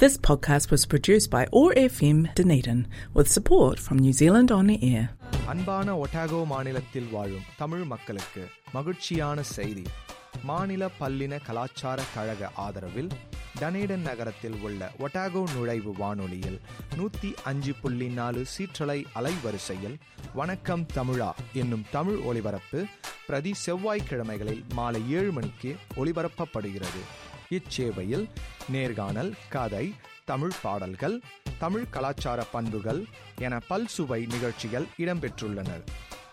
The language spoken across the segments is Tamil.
This podcast was produced by ORFM Dunedin with support from New Zealand On Air. அன்பான ஒட்டாகோ மாநிலத்தில் வாழும் தமிழ் மக்களுக்கு மகிழ்ச்சியான செய்தி மாநில பல்லின கலாச்சார கழக ஆதரவில் டனேடன் நகரத்தில் உள்ள ஒட்டாகோ நுழைவு வானொலியில் நூத்தி அஞ்சு புள்ளி நாலு சீற்றலை அலைவரிசையில் வணக்கம் தமிழா என்னும் தமிழ் ஒலிபரப்பு பிரதி செவ்வாய்க்கிழமைகளில் மாலை ஏழு மணிக்கு ஒலிபரப்பப்படுகிறது இச்சேவையில் நேர்காணல் கதை தமிழ் பாடல்கள் தமிழ் கலாச்சார பண்புகள் என பல்சுவை நிகழ்ச்சிகள் இடம்பெற்றுள்ளன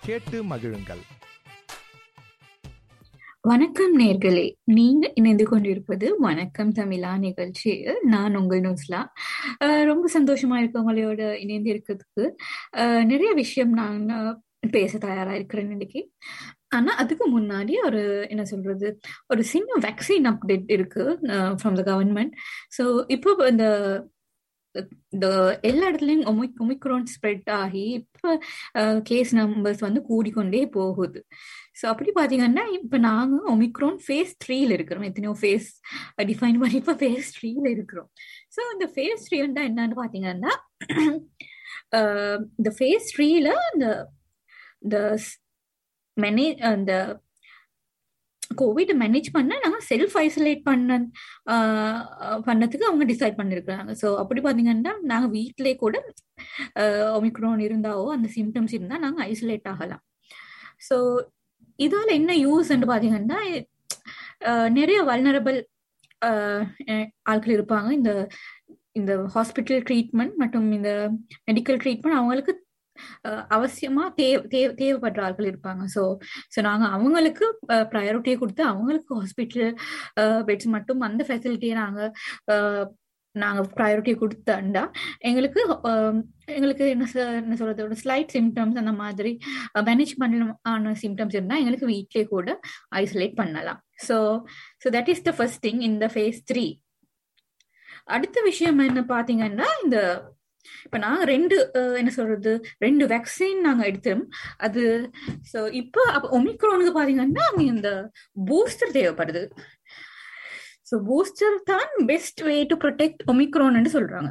கேட்டு மகிழுங்கள். வணக்கம் நேர்களே. நீங்க இணைந்து கொண்டிருப்பது வணக்கம் தமிழா நிகழ்ச்சியில் நான் உங்கள் நூஸ்லா. அஹ் ரொம்ப சந்தோஷமா இருக்கு உங்களோட இணைந்து இருக்கிறதுக்கு அஹ் நிறைய விஷயம் நான் பேச தயாரா இருக்கிறேன் இன்னைக்கு ஆனா அதுக்கு முன்னாடி ஒரு என்ன சொல்றது ஒரு சின்ன வேக்சின் அப்டேட் இருக்கு ஃப்ரம் த கவர்மெண்ட் ஸோ இப்போ இந்த இந்த எல்லா இடத்துலயும் ஒமிக் ஒமிக்ரான் ஸ்ப்ரெட் ஆகி இப்போ கேஸ் நம்பர்ஸ் வந்து கூடிக்கொண்டே போகுது. ஸோ அப்படி பார்த்தீங்கன்னா இப்போ நாங்கள் ஒமிக்ரான் ஃபேஸ் த்ரீல இருக்கிறோம். எத்தனையோ ஃபேஸ் டிஃபைன் பண்ணி இப்போ ஃபேஸ் த்ரீல இருக்கிறோம். ஸோ இந்த ஃபேஸ் த்ரீன்னா என்னன்னு பார்த்தீங்கன்னா இந்த ஃபேஸ் த்ரீல இந்த இந்த மேனேஜ் அந்த கோவிட் மேனேஜ் பண்ண நான் செல்ஃப் ஐசோலேட் பண்ண ஆஹ் பண்ணதுக்கு அவங்க டிசைட் பண்ணிருக்கிறாங்க. ஸோ அப்படி பார்த்தீங்கன்னா நாங்கள் வீட்டிலே கூட ஒமிக்ரோன் இருந்தாவோ அந்த சிம்டம்ஸ் இருந்தால் நாங்கள் ஐசோலேட் ஆகலாம். ஸோ இதால் என்ன யூஸ்ன்னு பார்த்தீங்கன்னா நிறைய வல்னரபிள் ஆட்கள் இருப்பாங்க. இந்த இந்த ஹாஸ்பிட்டல் ட்ரீட்மெண்ட் மற்றும் இந்த மெடிக்கல் ட்ரீட்மெண்ட் அவங்களுக்கு அவசியமா தேவ தேவ தேவைப்படுற ஆட்கள் இருப்பாங்க. ஸோ ஸோ நாங்கள் அவங்களுக்கு ப்ரையாரிட்டியை கொடுத்து அவங்களுக்கு ஹாஸ்பிட்டல் பெட்ஸ் மட்டும் அந்த ஃபெசிலிட்டியை நாங்கள் நாங்கள் ப்ரையாரிட்டி கொடுத்தாண்டா எங்களுக்கு எங்களுக்கு என்ன சொ- என்ன சொல்றது ஒரு ஸ்லைட் சிம்டம்ஸ் அந்த மாதிரி மேனேஜ் பண்ண சிம்டம்ஸ் இருந்தால் எங்களுக்கு வீட்லேயே கூட ஐசோலேட் பண்ணலாம். So so that is the first thing இந்த ஃபேஸ் த்ரீ அடுத்த விஷயம் என்ன பாத்தீங்கன்னா இந்த இப்ப நான் ரெண்டு அஹ், என்ன சொல்றது ரெண்டு வேக்சின் நாங்க எடுத்தோம். அது சோ இப்போ அப்ப ஒமிக்ரோனுக்கு பாத்தீங்கன்னா அங்க இந்த பூஸ்டர் தேவைப்படுது. ஸோ பூஸ்டர் தான் பெஸ்ட் வே டு ப்ரொடெக்ட் ஒமிக்ரோன்னு சொல்றாங்க.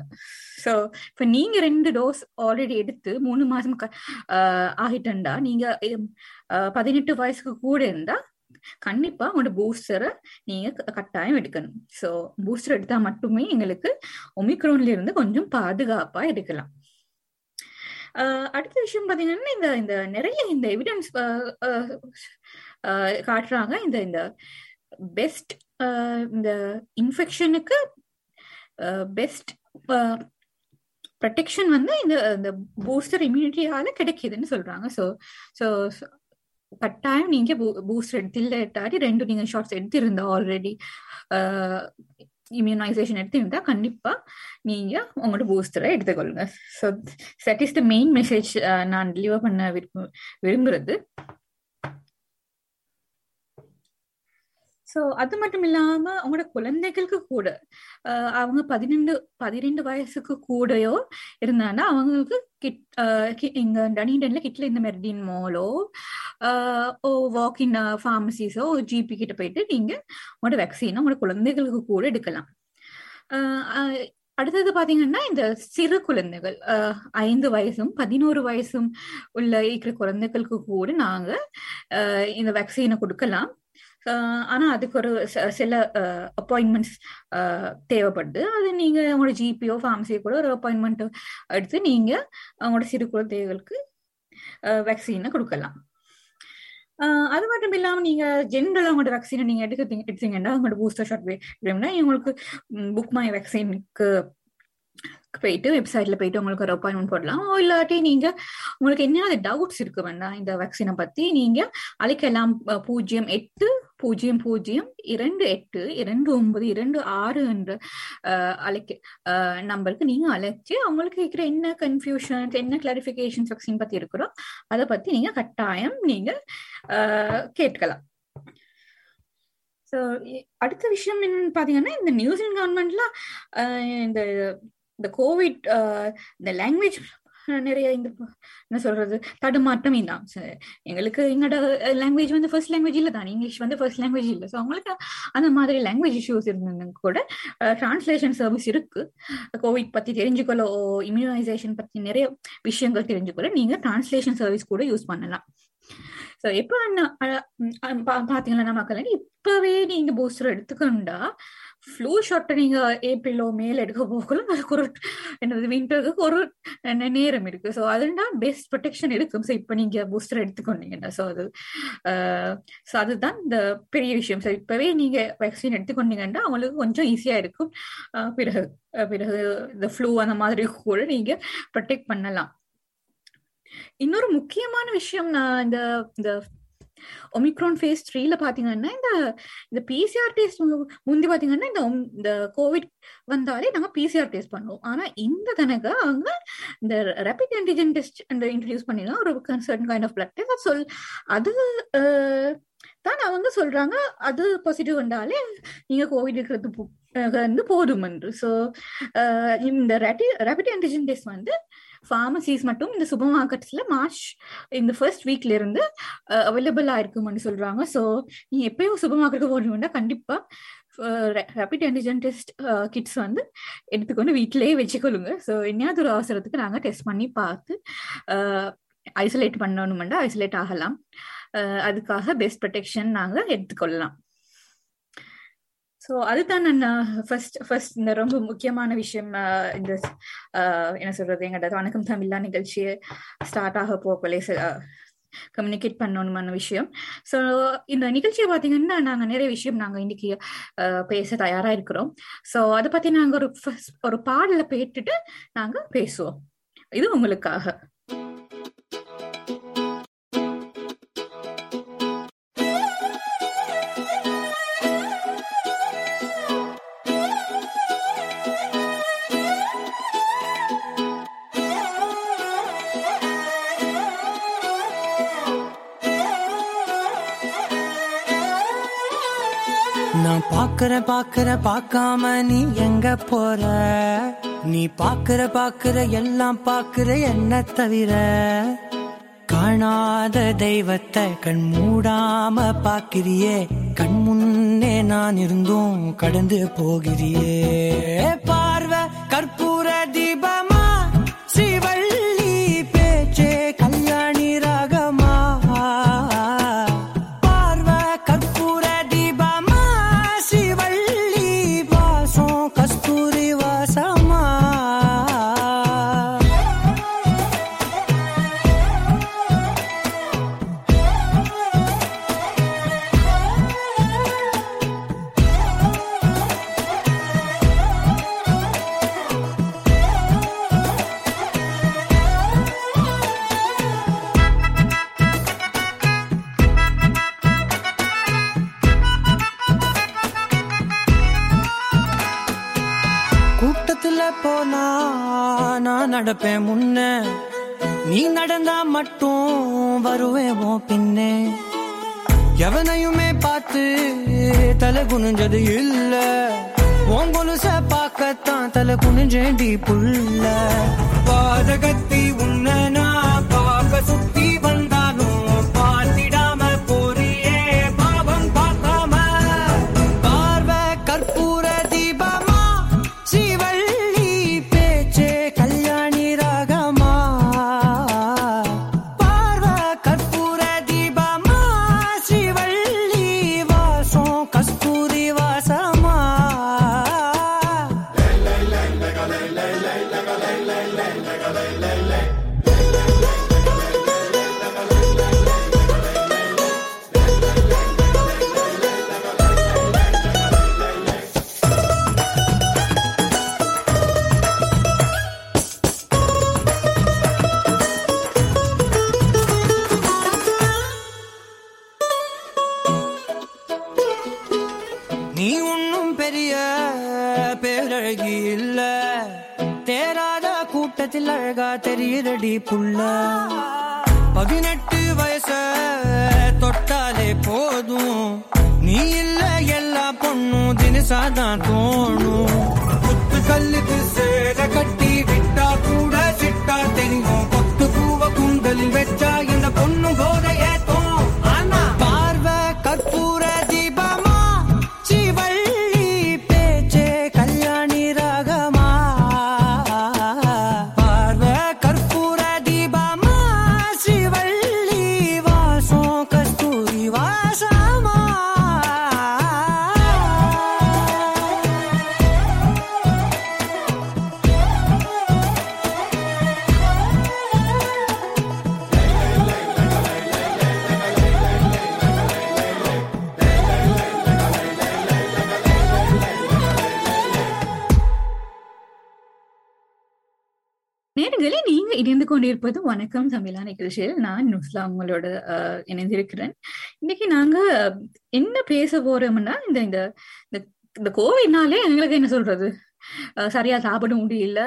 ஸோ இப்போ நீங்க ரெண்டு டோஸ் ஆல்ரெடி எடுத்து மூணு மாசம் ஆஹ் ஆகிட்டண்டா நீங்க பதினெட்டு வயசுக்கு கூட இருந்தா கண்டிப்பா உங்களோட பூஸ்டரை நீங்க கட்டாயம் எடுக்கணும். ஸோ பூஸ்டர் எடுத்தா மட்டுமே எங்களுக்கு ஒமிக்ரோன்ல இருந்து கொஞ்சம் பாதுகாப்பா எடுக்கலாம். ஆஹ் அடுத்த விஷயம் பாத்தீங்கன்னா இந்த இந்த நிறைய இந்த எவிடன்ஸ் காட்டுறாங்க. இந்த இந்த பெஸ்ட் இந்த இன்ஃபெக்ஷனுக்கு பெஸ்ட் ப்ரொடெக்ஷன் வந்து இந்த இந்த பூஸ்டர் இம்யூனிட்டியால கிடைக்குதுன்னு சொல்றாங்க. ஸோ ஸோ கட்டாயம் நீங்க பூஸ்டர் எடுத்து இல்லாட்டி ரெண்டு நீங்க ஷார்ட்ஸ் எடுத்திருந்தா ஆல்ரெடி இம்யூனைசேஷன் எடுத்திருந்தா கண்டிப்பா நீங்க உங்களோட பூஸ்டரை எடுத்துக்கொள்ளுங்க. So that is the main message நான் டெலிவர் பண்ண விரும்பு விரும்புறது. ஸோ அது மட்டும் இல்லாம அவங்களோட குழந்தைகளுக்கு கூட அவங்க பதினெண்டு பதிரெண்டு வயசுக்கு கூடயோ இருந்தாங்கன்னா அவங்களுக்கு கிட் இங்க டனிடன்ல கிட்ல இந்த மெர்டின் மாலோ ஓ வாக்கின் ஃபார்மசிஸோ ஜிபி கிட்ட போயிட்டு நீங்க உங்களோட வேக்சினை உங்களோட குழந்தைகளுக்கு கூட எடுக்கலாம். அடுத்தது பாத்தீங்கன்னா இந்த சிறு குழந்தைகள் ஐந்து வயசும் பதினோரு வயசும் உள்ள இருக்கிற குழந்தைகளுக்கு கூட நாங்க இந்த வேக்சினை கொடுக்கலாம். ஆனா அதுக்கு ஒரு சில அப்பாயின்மெண்ட்ஸ் தேவைப்படுது. அது நீங்க உங்களோட ஜிபிஓ ஃபார்மசியோ கூட ஒரு அப்பாயின்மெண்ட் எடுத்து நீங்க உங்களோட சிறு குழந்தைகளுக்கு வேக்சினை கொடுக்கலாம். அது மட்டும் இல்லாம நீங்க ஜென்ரலா உங்களோட வேக்சினை நீங்க எடுக்க எடுத்தீங்கன்னா உங்களோட பூஸ்டர் ஷாட் வேணும்னா உங்களுக்கு புக் மை வேக்சினுக்கு போயிட்டு வெப்சைட்ல போயிட்டு உங்களுக்கு ஒரு அப்பாயின்மெண்ட் போடலாம். இல்லாட்டி நீங்க உங்களுக்கு என்ன டவுட்ஸ் இருக்கு வேண்டாம் இந்த வேக்சினை பத்தி நீங்க அழைக்கலாம். பூஜ்ஜியம் எட்டு பூஜ்ஜியம் பூஜ்ஜியம் இரண்டு எட்டு இரண்டு ஒன்பது இரண்டு ஆறு என்ற அழைக்க நம்பருக்கு நீங்க அழைச்சு அவங்களுக்கு இருக்கிற என்ன கன்ஃபியூஷன்ஸ் என்ன கிளாரிபிகேஷன் வேக்சின் பத்தி இருக்கிறோம் அதை பத்தி நீங்க கட்டாயம் நீங்க கேட்கலாம் ஸோ அடுத்த விஷயம் என்னன்னு பாத்தீங்கன்னா இந்த நியூசிலாந்து கவர்மெண்ட்ல இந்த இந்த கோவிட் இந்த லாங்குவேஜ் நிறைய இந்த என்ன சொல்றது தடுமாற்றம் இல்லாம் எங்களுக்கு எங்களோட லாங்குவேஜ் வந்து ஃபர்ஸ்ட் லாங்குவேஜ் இல்லை தான் இங்கிலீஷ் வந்து ஃபர்ஸ்ட் லாங்குவேஜ் இல்லை. ஸோ அவங்களுக்கு அந்த மாதிரி லாங்குவேஜ் இஷ்யூஸ் இருந்தது கூட டிரான்ஸ்லேஷன் சர்வீஸ் இருக்கு. கோவிட் பத்தி தெரிஞ்சுக்கொள்ள இம்யூனைசேஷன் பத்தி நிறைய விஷயங்கள் தெரிஞ்சுக்கொள்ள நீங்க டிரான்ஸ்லேஷன் சர்வீஸ் கூட யூஸ் பண்ணலாம். ஸோ எப்போ பாத்தீங்கன்னா மக்கள்? இப்பவே நீங்க பூஸ்டர் எடுத்துக்கொண்டா ஃப்ளூ ஷாட்டை நீங்க ஏப்ரலோ மேல எடுக்க போகல அதுக்கு ஒரு என்னது விண்டருக்கு ஒரு நேரம் இருக்கு. ஸோ அதுனா பெஸ்ட் ப்ரொடெக்ஷன் இருக்கும் ஸோ இப்போ நீங்க பூஸ்டர் எடுத்துக்கொண்டீங்கன்னா ஸோ அது ஸோ அதுதான் இந்த பெரிய விஷயம். ஸோ இப்பவே நீங்க வேக்சின் எடுத்துக்கொண்டீங்கன்னா அவங்களுக்கு கொஞ்சம் ஈஸியா இருக்கும். பிறகு பிறகு இந்த ஃப்ளூ அந்த மாதிரி கூட நீங்க ப்ரொடெக்ட் பண்ணலாம். இன்னொரு முக்கியமான விஷயம் நான் இந்த இந்த ஒமிக்ரான் ஃபேஸ் த்ரீல பாத்தீங்கன்னா இந்த இந்த பிசிஆர் டெஸ்ட் முந்தி பாத்தீங்கன்னா இந்த இந்த கோவிட் வந்தாலே நாங்க பிசிஆர் டெஸ்ட் பண்ணுவோம். ஆனா இந்த தனக்கு அவங்க இந்த ரேபிட் ஆன்டிஜென் டெஸ்ட் அந்த இன்ட்ரடியூஸ் பண்ணினா ஒரு certain kind of blood test சொல் அது தான் அவங்க சொல்றாங்க அது பாசிட்டிவ் வந்தாலே நீங்க கோவிட் இருக்கிறது வந்து போதும் என்று. ஸோ இந்த ரேபிட் ஆன்டிஜென் டெஸ்ட் வந்து ஃபார்மசிஸ் மட்டும் இந்த சூப்பர் மார்க்கெட்ஸ்ல மார்ச் இந்த ஃபர்ஸ்ட் வீக்ல இருந்து அவைலபிள் ஆயிருக்கும்னு சொல்றாங்க. ஸோ நீ எப்பயும் சூப்பர் மார்க்கெட்டுக்கு போனீங்கன்னா கண்டிப்பா ரேபிட் ஆன்டிஜென் டெஸ்ட் கிட்ஸ் வந்து எடுத்துக்கொண்டு வீட்டிலேயே வச்சுக்கொள்ளுங்க. ஸோ என்னையாவது ஒரு அவசரத்துக்கு நாங்கள் டெஸ்ட் பண்ணி பார்த்து ஐசோலேட் பண்ணணுமெண்டா ஐசோலேட் ஆகலாம். அதுக்காக பெஸ்ட் ப்ரொடெக்ஷன் நாங்கள் எடுத்துக்கொள்ளலாம். ஸோ அதுதான் நான் ஃபர்ஸ்ட் ஃபர்ஸ்ட் இந்த ரொம்ப முக்கியமான விஷயம் இந்த என்ன சொல்றது எங்களோட வணக்கம் தமிழா நிகழ்ச்சியை ஸ்டார்ட் ஆக போகலே கம்யூனிகேட் பண்ணணுமான விஷயம். ஸோ இந்த நிகழ்ச்சியை பார்த்தீங்கன்னா நாங்கள் நிறைய விஷயம் நாங்கள் இன்னைக்கு பேச தயாரா இருக்கிறோம். ஸோ அதை பத்தி நாங்கள் ஒரு ஒரு பாடல கேட்டுட்டு நாங்கள் பேசுவோம். இது உங்களுக்காக. நான் பாக்குற பாக்குற பார்க்காம நீ எங்க போற? நீ பாக்குற பாக்குற எல்லாம் பாக்குற என்ன தவிர? காணாத தெய்வத்தை கண் மூடாம பாக்கிறியே கண் முன்னே நான் இருந்தும் கடந்து போகிறியே. பார்வை கற்பு தலை குனிஞ்சது இல்ல. உன் கொலுச பார்க்கத்தான் தலை குனிஞ்சேண்டி புள்ள பாதகத்தி உன்ன வணக்கம் தமிழா நிகழ்ச்சியில். நான் நுஸ்லா உங்களோட இணைந்திருக்கிறேன். இன்னைக்கு நாங்க என்ன பேச போறோம்னா இந்த இந்த இந்த- கோவிட்னாலே எங்களுக்கு என்ன சொல்றது? சரியா சாப்பிட முடியல.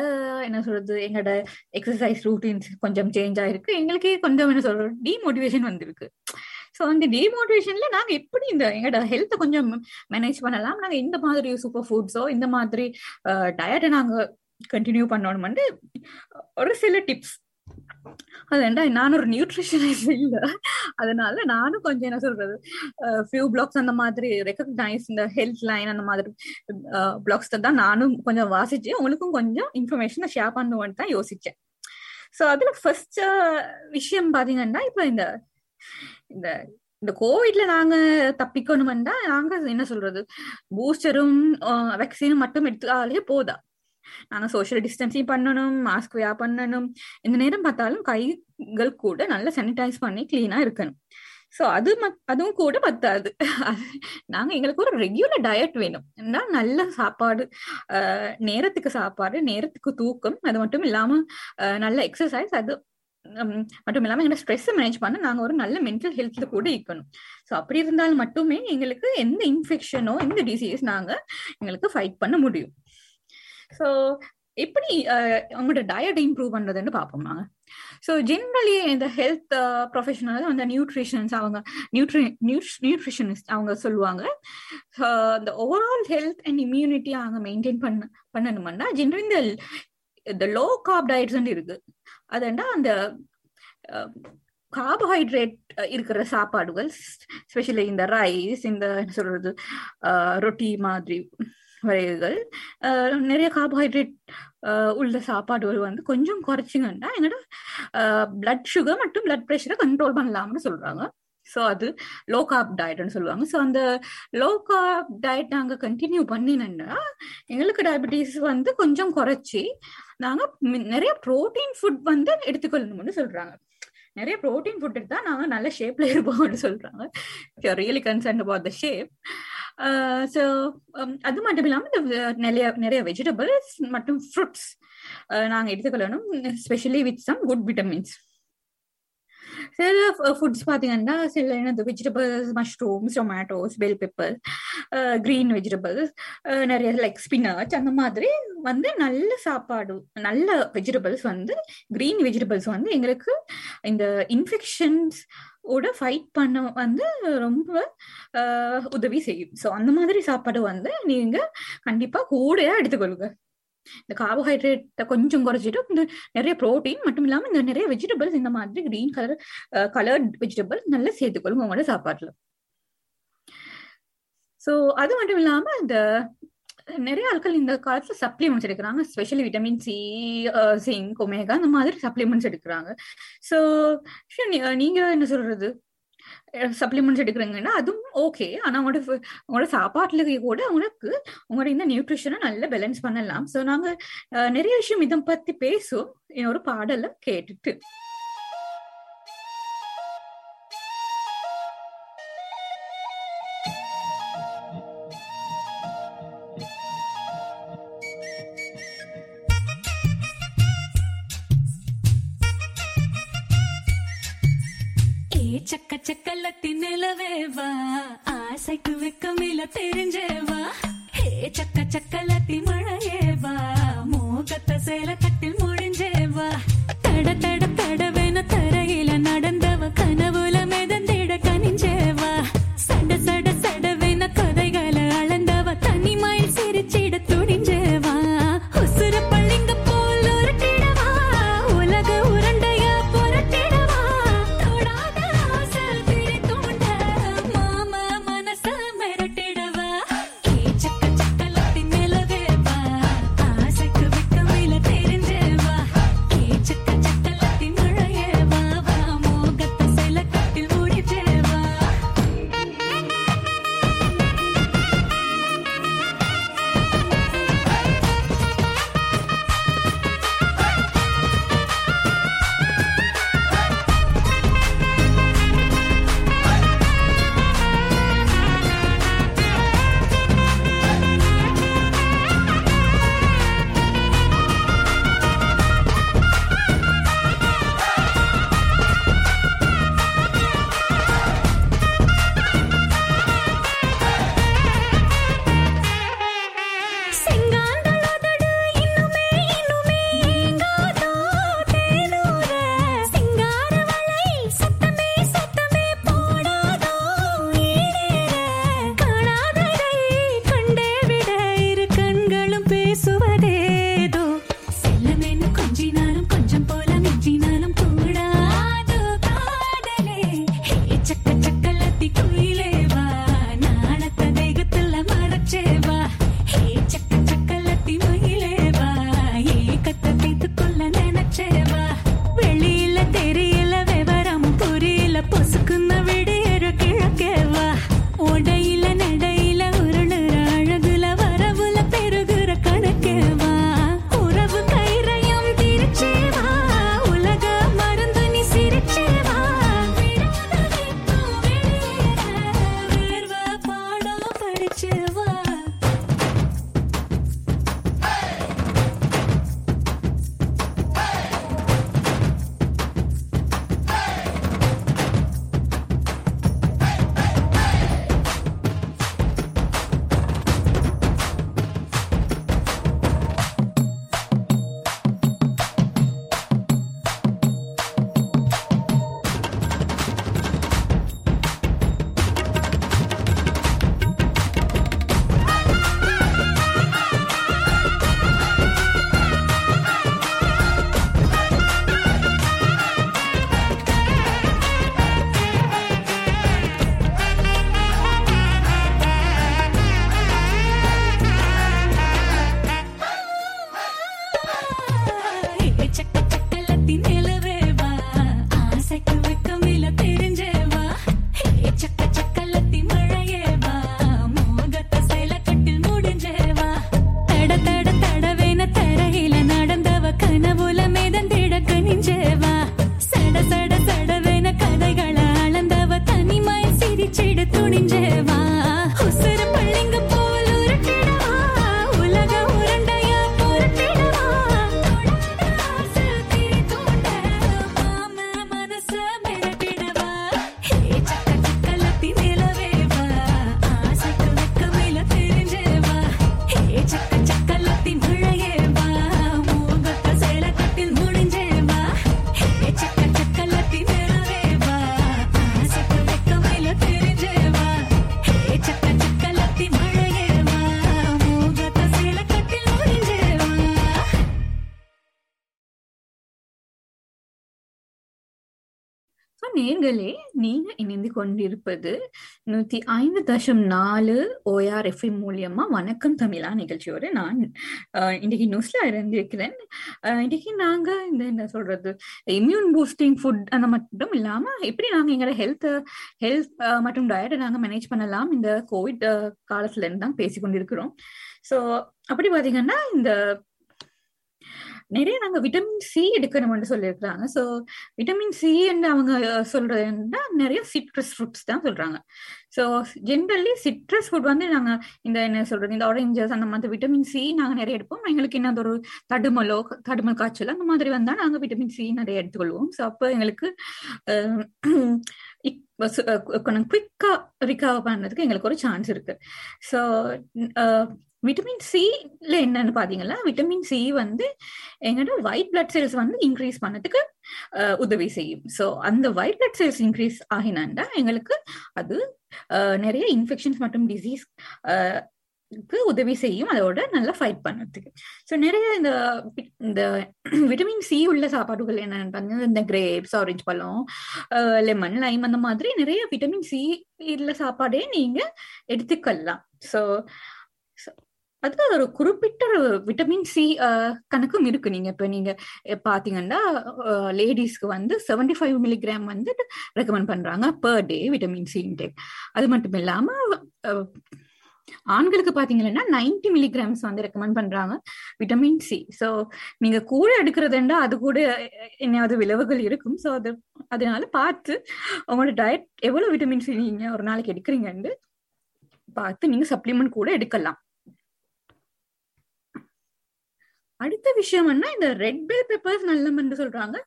என்ன சொல்றது? எங்களோட எக்ஸசைஸ் ரூட்டீன்ஸ் கொஞ்சம் சேஞ்ச் ஆயிருக்கு. எங்களுக்கே கொஞ்சம் என்ன சொல்றது? டிமோட்டிவேஷன் வந்திருக்கு. ஸோ அந்த டிமோட்டிவேஷன்ல நாங்க எப்படி இந்த எங்களோட ஹெல்த்தை கொஞ்சம் மேனேஜ் பண்ணலாம்? நாங்க இந்த மாதிரி சூப்பர் ஃபுட்ஸோ இந்த மாதிரி டயட்டை நாங்க கண்டினியூ பண்ணணும்னு ஒரு சில டிப்ஸ் அதுண்டா நான் ஒரு நியூட்ரிஷனிஸ்ட் இல்ல? அதனால நானும் கொஞ்சம் என்ன சொல்றது ஃபியூ பிளாக்ஸ் அந்த மாதிரி ரெக்கக்னைஸ் இந்த ஹெல்த் லைன் அந்த மாதிரி பிளாக்ஸ் தான் நானும் கொஞ்சம் வாசிச்சு உங்களுக்கும் கொஞ்சம் இன்ஃபர்மேஷனை ஷேர் பண்ணுவேன்னு தான் யோசிச்சேன். ஸோ அதுல ஃபர்ஸ்ட் விஷயம் பாத்தீங்கன்னா இப்போ இந்த இந்த இந்த கோவிட்ல நாங்க தப்பிக்கணும்னா நாங்க என்ன சொல்றது பூஸ்டரும் வேக்சினும் மட்டும் எடுத்தாலே போதா? நாங்க சோஷியல் டிஸ்டன்சிங் பண்ணணும் மாஸ்க் வியா பண்ணணும். எந்த நேரம் பார்த்தாலும் கைகள் கூட நல்லா சானிடைஸ் பண்ணி கிளீனா இருக்கணும். ஸோ அது அதுவும் கூட பத்தாது. நாங்க எங்களுக்கு ஒரு ரெகுலர் டயட் வேணும். ஏன்னா நல்ல சாப்பாடு ஆஹ், நேரத்துக்கு சாப்பாடு நேரத்துக்கு தூக்கம் அது மட்டும் இல்லாம நல்ல எக்ஸசைஸ் அது மட்டும் இல்லாம எங்க ஸ்ட்ரெஸ் மேனேஜ் பண்ண நாங்க ஒரு நல்ல மென்டல் ஹெல்த்ல கூட இருக்கணும். ஸோ அப்படி இருந்தால் மட்டுமே எங்களுக்கு எந்த இன்ஃபெக்ஷனோ எந்த டிசீஸ் நாங்க எங்களுக்கு ஃபைட் பண்ண முடியும். ஸோ எப்படி அஹ், உங்களோட டயட் இம்ப்ரூவ் பண்றதுன்னு பார்ப்போம் நாங்க. ஸோ ஜென்ரலி இந்த ஹெல்த் ப்ரொஃபஷனல் அந்த நியூட்ரிஷன்ஸ் அவங்க நியூட்ரி நியூட்ரிஷனிஸ்ட் அவங்க சொல்லுவாங்க. இந்த ஓவரால் ஹெல்த் அண்ட் இம்யூனிட்டி அவங்க மெயின்டைன் பண்ண பண்ணணும்னா ஜென்ரலி இந்த இந்த லோ கார்ப் டயட்ஸ் இருக்கு. அதுண்டா அந்த கார்போஹைட்ரேட் இருக்கிற சாப்பாடுகள் ஸ்பெஷலி இந்த ரைஸ் இந்த என்ன சொல்றது ரொட்டி மாதிரி வகைகள் அஹ், நிறைய கார்போஹைட்ரேட் உள்ள சாப்பாடுகள் வந்து கொஞ்சம் குறைச்சிங்கன்னா எங்களோட பிளட் சுகர் மற்றும் பிளட் ப்ரெஷரை கண்ட்ரோல் பண்ணலாம்னு சொல்றாங்க. ஸோ அது லோ கார்ப் டயட்னு சொல்லுவாங்க. ஸோ அந்த லோ கார்ப் டயட் நாங்கள் கண்டினியூ பண்ணினோன்னா எங்களுக்கு டயபிட்டிஸ் வந்து கொஞ்சம் குறைச்சி நாங்கள் நிறைய ப்ரோட்டீன் ஃபுட் வந்து எடுத்துக்கொள்ளணும்னு சொல்றாங்க. நிறைய ப்ரோட்டீன் ஃபுட் எடுத்தால் நாங்க நல்ல ஷேப்ல இருப்போம்னு சொல்றாங்க. Really concern about the shape Uh, so um, அது மட்டும் இல்லாமல் இந்த uh, நிறைய நிறைய வெஜிடபிள்ஸ் மற்றும் ஃப்ரூட்ஸ் uh, நாங்கள் எடுத்துக்கொள்ளணும் specially with some good vitamins சில ஃபுட்ஸ் பார்த்தீங்கன்னா சில என்னது vegetables mushrooms tomatoes bell pepper green vegetables நிறைய லைக் ஸ்பினாச் அந்த மாதிரி வந்து நல்ல சாப்பாடு நல்ல வெஜிடபிள்ஸ் வந்து க்ரீன் வெஜிடபிள்ஸ் வந்து எங்களுக்கு இந்த இன்ஃபெக்ஷன்ஸ் ஓட ஃபைட் பண்ண வந்து ரொம்ப உதவி செய்யும். ஸோ அந்த மாதிரி சாப்பாடு வந்து நீங்க கண்டிப்பா கூடையா எடுத்துக்கொள்ளுங்க. இந்த கார்போஹைட்ரேட்டை கொஞ்சம் குறைச்சிட்டு இந்த நிறைய புரோட்டீன் மட்டும் இல்லாம இந்த நிறைய வெஜிடபிள்ஸ் இந்த மாதிரி கிரீன் கலர் கலர்ட் வெஜிடபிள் நல்லா சேர்த்துக்கொள்ளுங்க உங்களோட சாப்பாட்டில். ஸோ அது மட்டும் இல்லாம இந்த நிறைய ஆட்கள் இந்த காலத்துல சப்ளிமெண்ட்ஸ் எடுக்கிறாங்க. Specially vitamin C zinc omega அந்த மாதிரி சப்ளிமெண்ட்ஸ் எடுக்கிறாங்க. ஸோ நீங்க என்ன சொல்றது? சப்ளிமெண்ட்ஸ் எடுக்கிறீங்கன்னா அதுவும் ஓகே ஆனா அவங்களோட அவங்களோட உங்களோட சாப்பாட்டுல கூட அவங்களுக்கு உங்களோட இந்த நியூட்ரிஷனை நல்ல பேலன்ஸ் பண்ணலாம். ஸோ நாங்க அஹ், நிறைய விஷயம் இதை பத்தி பேசும் என்னோட பாடலை கேட்டுட்டு. சக்க சக்கலத்தி நிலவேவா? ஆசைக்கு வெக்கமில்ல தெரிஞ்சேவா? ஹே சக்க சக்கலத்தி மழையேவா? மோகத்த சேல கட்டில் முடிஞ்சேவா? தட தட நீங்க இணைந்து கொண்டிருப்பது நூத்தி ஐந்து தசம் நாலு ஓஆர் எஃப்எம் மூலியமா வணக்கம் தமிழா நிகழ்ச்சியோட நான் இன்னைக்கு நியூஸ்ல இருந்திருக்கிறேன் இன்னைக்கு நாங்க இந்த என்ன சொல்றது இம்யூன் பூஸ்டிங் ஃபுட் அந்த மட்டும் இல்லாம எப்படி நாங்க எங்களோட ஹெல்த் ஹெல்த் மற்றும் டயட்டை நாங்க மேனேஜ் பண்ணலாம் இந்த கோவிட் காலத்துல இருந்து தான் பேசி கொண்டிருக்கிறோம் ஸோ அப்படி பாத்தீங்கன்னா இந்த நிறைய நாங்க விட்டமின் சி எடுக்கணும்னு சொல்லியிருக்கிறாங்க. ஸோ விட்டமின் சி என்று அவங்க சொல்றதுன்னா நிறைய சிட்ரஸ் ஃப்ரூட்ஸ் தான் சொல்றாங்க. ஸோ ஜென்ரலி சிட்ரஸ் ஃபுட் வந்து நாங்க இந்த என்ன சொல்றது இந்த ஆரஞ்சஸ் அந்த மாதிரி விட்டமின் சி நாங்க நிறைய எடுப்போம். எங்களுக்கு என்ன ஒரு தடுமலோ தடுமல் காய்ச்சல் அந்த மாதிரி வந்தா நாங்க விட்டமின் சி நிறைய எடுத்துக்கொள்வோம். ஸோ அப்போ எங்களுக்கு கொஞ்சம் குயிக்கா ரிகவர் பண்ணதுக்கு எங்களுக்கு ஒரு சான்ஸ் இருக்கு. ஸோ விட்டமின் சில என்னன்னு பாத்தீங்கன்னா விட்டமின் சி வந்து எங்கன்னா ஒயிட் பிளட் செல்ஸ் வந்து இன்க்ரீஸ் பண்ணதுக்கு உதவி செய்யும். ஸோ அந்த ஒயிட் பிளட் செல்ஸ் இன்க்ரீஸ் ஆகினாண்டா எங்களுக்கு அது நிறைய இன்ஃபெக்ஷன்ஸ் மற்றும் டிசீஸ் உதவி செய்யும். அதோட நல்லா ஃபைட் பண்ணதுக்கு. ஸோ நிறைய இந்த இந்த விட்டமின் சி உள்ள சாப்பாடுகள் என்னன்னு பார்த்தீங்கன்னா இந்த கிரேப்ஸ் ஆரஞ்சு பழம் லெமன் லைம் அந்த மாதிரி நிறைய விட்டமின் சி உள்ள சாப்பாடே நீங்க எடுத்துக்கலாம். ஸோ அது ஒரு குறிப்பிட்ட விட்டமின் சி கணக்கும் இருக்கு. நீங்க இப்ப நீங்க பாத்தீங்கன்னா லேடிஸ்க்கு வந்து 75 ஃபைவ் மில்லிகிராம் வந்து ரெக்கமெண்ட் பண்றாங்க per day vitamin C intake அது மட்டும் இல்லாம ஆண்களுக்கு பாத்தீங்கன்னா 90 மில்லிகிராம்ஸ் வந்து ரெக்கமெண்ட் பண்றாங்க விட்டமின் சி ஸோ நீங்க கூட எடுக்கிறதுண்டா அது கூட என்னையாவது விளைவுகள் இருக்கும். ஸோ அது அதனால பார்த்து உங்களோட டயட் எவ்வளவு விட்டமின் சி நீங்க ஒரு நாளைக்கு எடுக்கிறீங்கன்னு பார்த்து நீங்க சப்ளிமெண்ட் கூட எடுக்கலாம். அடுத்த விஷயம் என்ன இந்த ரெட் பெல் பெப்பர்ஸ் நல்லம்னு சொல்றாங்க.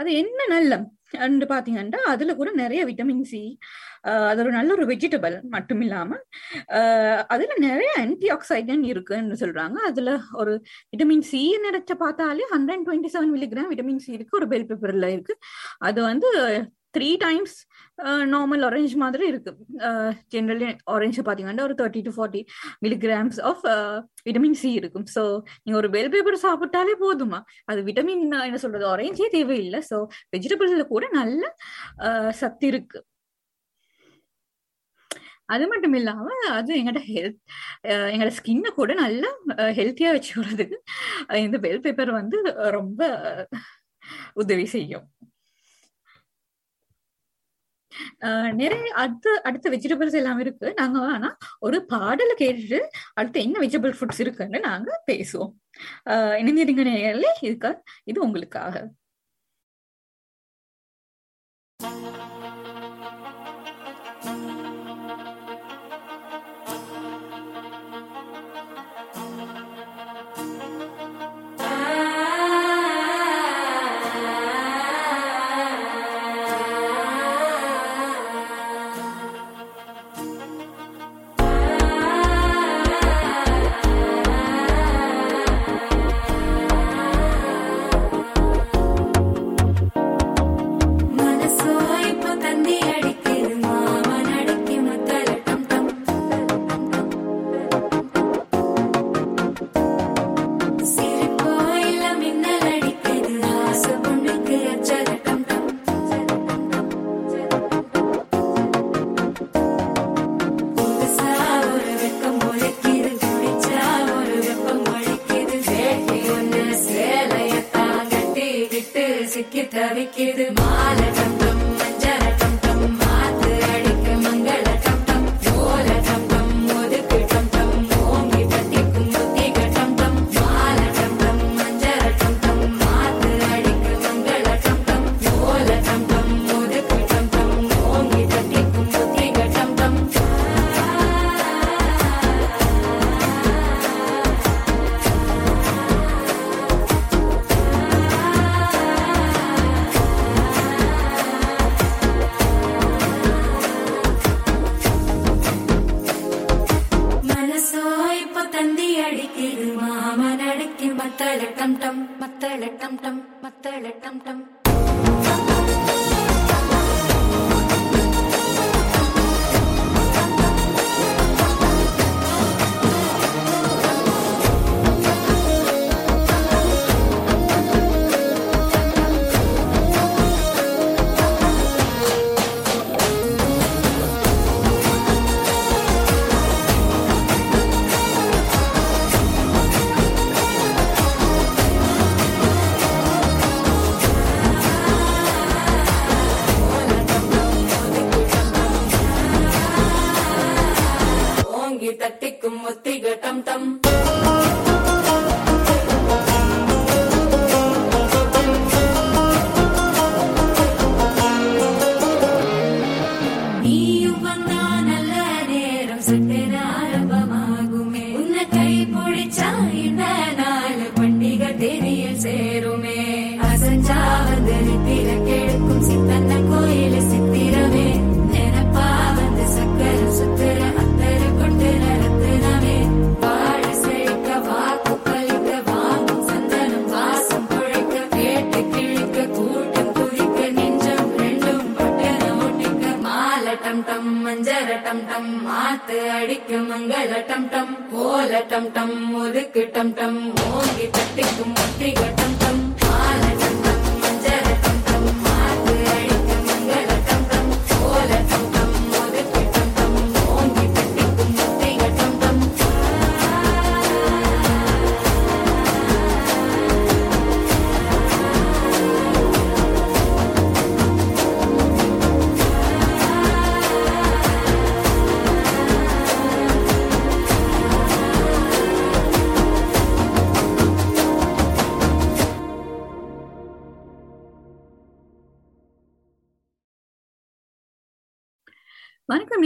அது என்ன நல்லம்? அண்டு பாத்தீங்கன்னா அதுல கூட நிறைய விட்டமின் சி அது ஒரு நல்ல ஒரு வெஜிடபிள் மட்டும் இல்லாம அதுல நிறைய ஆன்டி ஆக்சைடன் இருக்குன்னு சொல்றாங்க. அதுல ஒரு விட்டமின் சி நினைச்ச பார்த்தாலே hundred twenty seven milligram vitamin C இருக்கு ஒரு பெல் பெப்பர்ல இருக்கு. அது வந்து த்ரீ டைம்ஸ் நார்மல் ஆரஞ்சு மாதிரி இருக்கு. Uh, ஜென்ரலி ஆரஞ்சு பாத்தீங்கன்னா ஒரு thirty to forty milligrams of vitamin C இருக்கும். ஸோ நீங்க ஒரு பெல் பேப்பர் சாப்பிட்டாலே போதுமா? அது விட்டமின் uh, என்ன சொல்றது ஆரஞ்சே தேவையில்லை. ஸோ வெஜிடபிள்ஸ்ல கூட நல்ல அஹ், சத்து இருக்கு. அது மட்டும் இல்லாம அது எங்களோட ஹெல்த் எங்களோட ஸ்கின்னை கூட நல்லா ஹெல்த்தியா வச்சுக்கிறதுக்கு இந்த பெல் பேப்பர் வந்து ரொம்ப உதவி செய்யும். நிறைய அடுத்த அடுத்த வெஜிடபிள்ஸ் எல்லாம் இருக்கு. நாங்க ஆனா ஒரு பாடலை கேட்டுட்டு அடுத்து என்ன வெஜிடபிள் ஃபுட்ஸ் இருக்குன்னு நாங்க பேசுவோம். அஹ் இணைந்திருங்க நேயர்களே இதுக்கு இது உங்களுக்காக.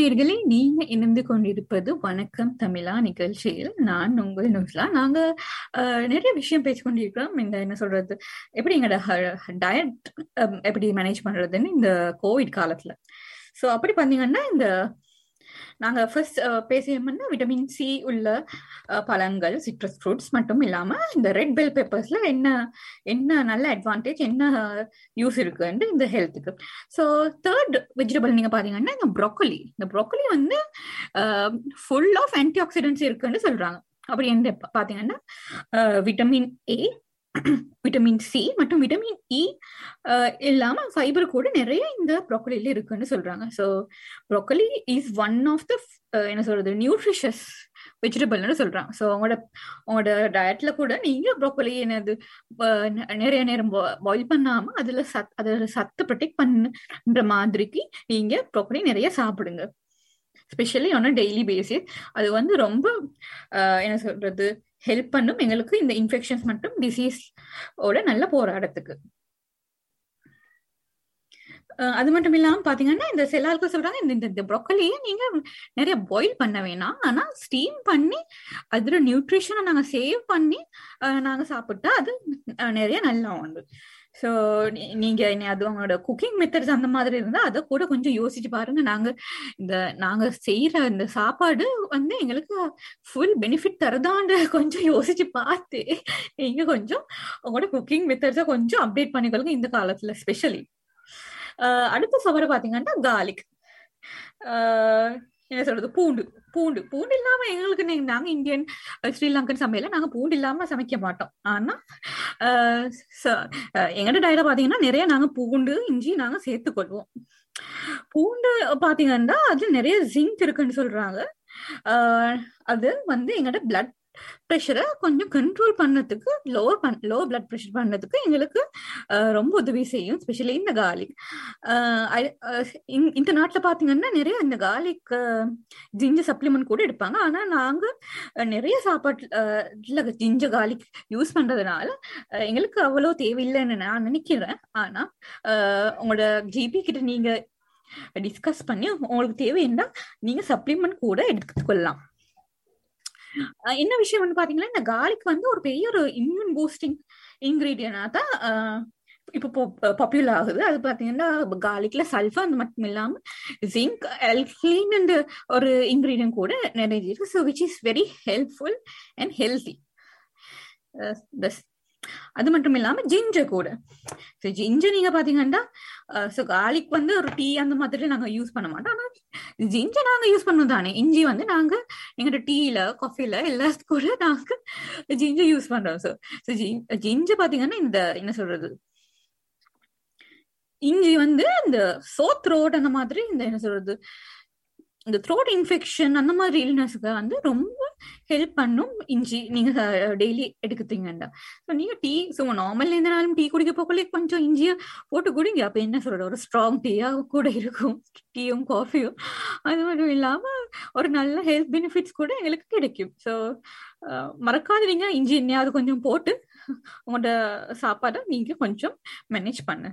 நேயர்களே நீங்க இணைந்து கொண்டிருப்பது வணக்கம் தமிழா நிகழ்ச்சியில். நான் உங்கள் நுஸ்லா நாங்க நிறைய விஷயம் பேசி கொண்டிருக்கிறோம். இந்த என்ன சொல்றது எப்படி எங்களோட டயட் எப்படி மேனேஜ் பண்றதுன்னு இந்த கோவிட் காலத்துல. சோ அப்படி பாத்தீங்கன்னா இந்த நாங்க ஃபர்ஸ்ட் பேசியோம்னா விட்டமின் சி உள்ள பழங்கள் சிட்ரஸ் ஃப்ரூட்ஸ் மட்டும் இல்லாம இந்த ரெட் பெல் பெப்பர்ஸ்ல என்ன என்ன நல்ல அட்வான்டேஜ் என்ன யூஸ் இருக்குன்னு இந்த ஹெல்த்துக்கு ஸோ தேர்ட் வெஜிடபிள் நீங்க பாத்தீங்கன்னா இந்த ப்ரொக்கோலி இந்த ப்ரொக்கோலி வந்து ஃபுல் ஆஃப் ஆன்டி ஆக்சிடென்ட்ஸ் இருக்குன்னு சொல்றாங்க. அப்படி என்ன பாத்தீங்கன்னா விட்டமின் ஏ விட்டமின் சி மற்றும் விட்டமின் e, இ இல்லாம ஃபைபர் கூட நிறைய இந்த ப்ரொக்கலில இருக்குன்னு சொல்றாங்க. So broccoli is one of the என்ன சொல்றது நியூட்ரிஷஸ் வெஜிடபிள்னு சொல்றாங்க. ஸோ உங்களோட உங்களோட டயட்ல கூட நீங்க ப்ரொக்கலி என்னது நிறைய நேரம் பாயில் பண்ணாம அதுல சத் அதில் சத்து ப்ரொடெக்ட் பண்ணுன்ற மாதிரிக்கு நீங்க ப்ரொக்கலி நிறைய சாப்பிடுங்க. ஸ்பெஷலி ஆன் டெய்லி பேசிஸ் அது வந்து ரொம்ப என்ன சொல்றது ஹெல்ப் பண்ணும். எங்களுக்கு இந்த இன்ஃபெக்ஷன்ஸ் மற்றும் டிசீஸ் ஓட நல்ல போராடத்துக்கு. அது மட்டும் இல்லாம பாத்தீங்கன்னா இந்த சில சொல்றாங்க இந்த இந்த- ப்ரொக்கலியை நீங்க நிறைய பாயில் பண்ண வேணாம். ஆனா ஸ்டீம் பண்ணி அதுல நியூட்ரிஷனை நாங்க சேவ் பண்ணி நாங்க சாப்பிட்டா அது அஹ், நிறைய நல்லா வந்து ஸோ நீங்க இனி அது உங்களோட குக்கிங் மெத்தட்ஸ் அந்த மாதிரி இருந்தா அதை கூட கொஞ்சம் யோசிச்சு பாருங்க. நாங்க இந்த நாங்க செய்யற இந்த சாப்பாடு வந்து எங்களுக்கு ஃபுல் பெனிஃபிட் தருதான்ற கொஞ்சம் யோசிச்சு பார்த்து நீங்க கொஞ்சம் உங்களோட குக்கிங் மெத்தட்ஸை கொஞ்சம் அப்டேட் பண்ணிக்கொள்ளுங்க இந்த காலத்துல ஸ்பெஷலி அடுத்த சவரை பாத்தீங்கன்னா கார்லிக் என்ன சொல்றது பூண்டு. பூண்டு. பூண்டு இல்லாம எங்களுக்கு நாங்க இந்தியன் ஸ்ரீலங்கன் சமையல நாங்க பூண்டு இல்லாம சமைக்க மாட்டோம். ஆனா அஹ், ச- அஹ், டயல பாத்தீங்கன்னா நிறைய நாங்க பூண்டு இஞ்சி நாங்க சேர்த்துக்கொள்வோம். பூண்டு பாத்தீங்கன்னா அதுல நிறைய ஜிங்க் இருக்குன்னு சொல்றாங்க. அது வந்து எங்கட பிளட் ப்ரெஷரை கொஞ்சம் கண்ட்ரோல் பண்ணதுக்கு லோவர் பண் லோ பிளட் ப்ரெஷர் பண்ணதுக்கு எங்களுக்கு அஹ், ரொம்ப உதவி செய்யும் ஸ்பெஷலி இந்த கார்லிக் இந்த நாட்டில் பார்த்தீங்கன்னா நிறைய இந்த கார்லிக் ஜிஞ்சர் சப்ளிமெண்ட் கூட எடுப்பாங்க. ஆனால் நாங்கள் நிறைய சாப்பாட்டில் ஜிஞ்சர் கார்லிக் யூஸ் பண்ணுறதுனால எங்களுக்கு அவ்வளோ தேவையில்லைன்னு நான் நினைக்கிறேன். ஆனால் உங்களோட ஜிபி கிட்ட நீங்கள் டிஸ்கஸ் பண்ணி உங்களுக்கு தேவைன்னா நீங்கள் சப்ளிமெண்ட் கூட எடுத்துக்கொள்ளலாம். என்ன விஷயம் வந்து பாத்தீங்கன்னா இந்த கார்லிக் வந்து ஒரு பெரிய ஒரு இம்யூன் பூஸ்டிங் இன்கிரீடியனா தான் இப்போ பாப்புலர் ஆகுது. அது பாத்தீங்கன்னா கார்லிக்ல சல்ஃபர் அந்த மட்டும் இல்லாம ஜிங்க் அல்க்ளீன் ஒரு இன்கிரீடியன் கூட நிறைய இருக்கு. So which is very helpful and healthy அது மட்டும் இல்லாம ஜிஞ்சர் கூட. ஸோ ஜிஞ்சர் நீங்க பாத்தீங்கன்னா ஸோ கார்லிக் வந்து ஒரு டீ அந்த மாதிரி நாங்க யூஸ் பண்ண மாட்டோம். ஆனா ஜிஞ்சர் நாங்க யூஸ் பண்ணுவோம் தானே இஞ்சி வந்து நாங்க எங்கிட்ட டீல காஃபில எல்லாத்து கூட நாங்க ஜிஞ்சர் யூஸ் பண்றோம். ஸோ ஸோ ஜிஞ்சர் பாத்தீங்கன்னா இந்த என்ன சொல்றது? இஞ்சி வந்து இந்த சோத்ரோட் அந்த மாதிரி இந்த என்ன சொல்றது? இந்த த்ரோட் இன்ஃபெக்ஷன் அந்த மாதிரி இல்னஸ்க்கு வந்து ரொம்ப ஹெல்ப் பண்ணும் இஞ்சி. நீங்க டெய்லி எடுக்குத்தீங்கன்னா ஸோ நீங்க டீ ஸோ நார்மல் எந்தனாலும் டீ குடிக்க போக்கலே கொஞ்சம் இஞ்சியை போட்டு குடிங்க. அப்ப என்ன சொல்றது? ஒரு ஸ்ட்ராங் டீயா கூட இருக்கும். டீயும் காஃபியும் அது மட்டும் இல்லாம ஒரு நல்ல ஹெல்த் பெனிஃபிட்ஸ் கூட எங்களுக்கு கிடைக்கும். ஸோ மறக்காதீங்க. இஞ்சி எண்ணெயாவது கொஞ்சம் போட்டு உங்களோட சாப்பாடை நீங்க கொஞ்சம் மேனேஜ் பண்ணு.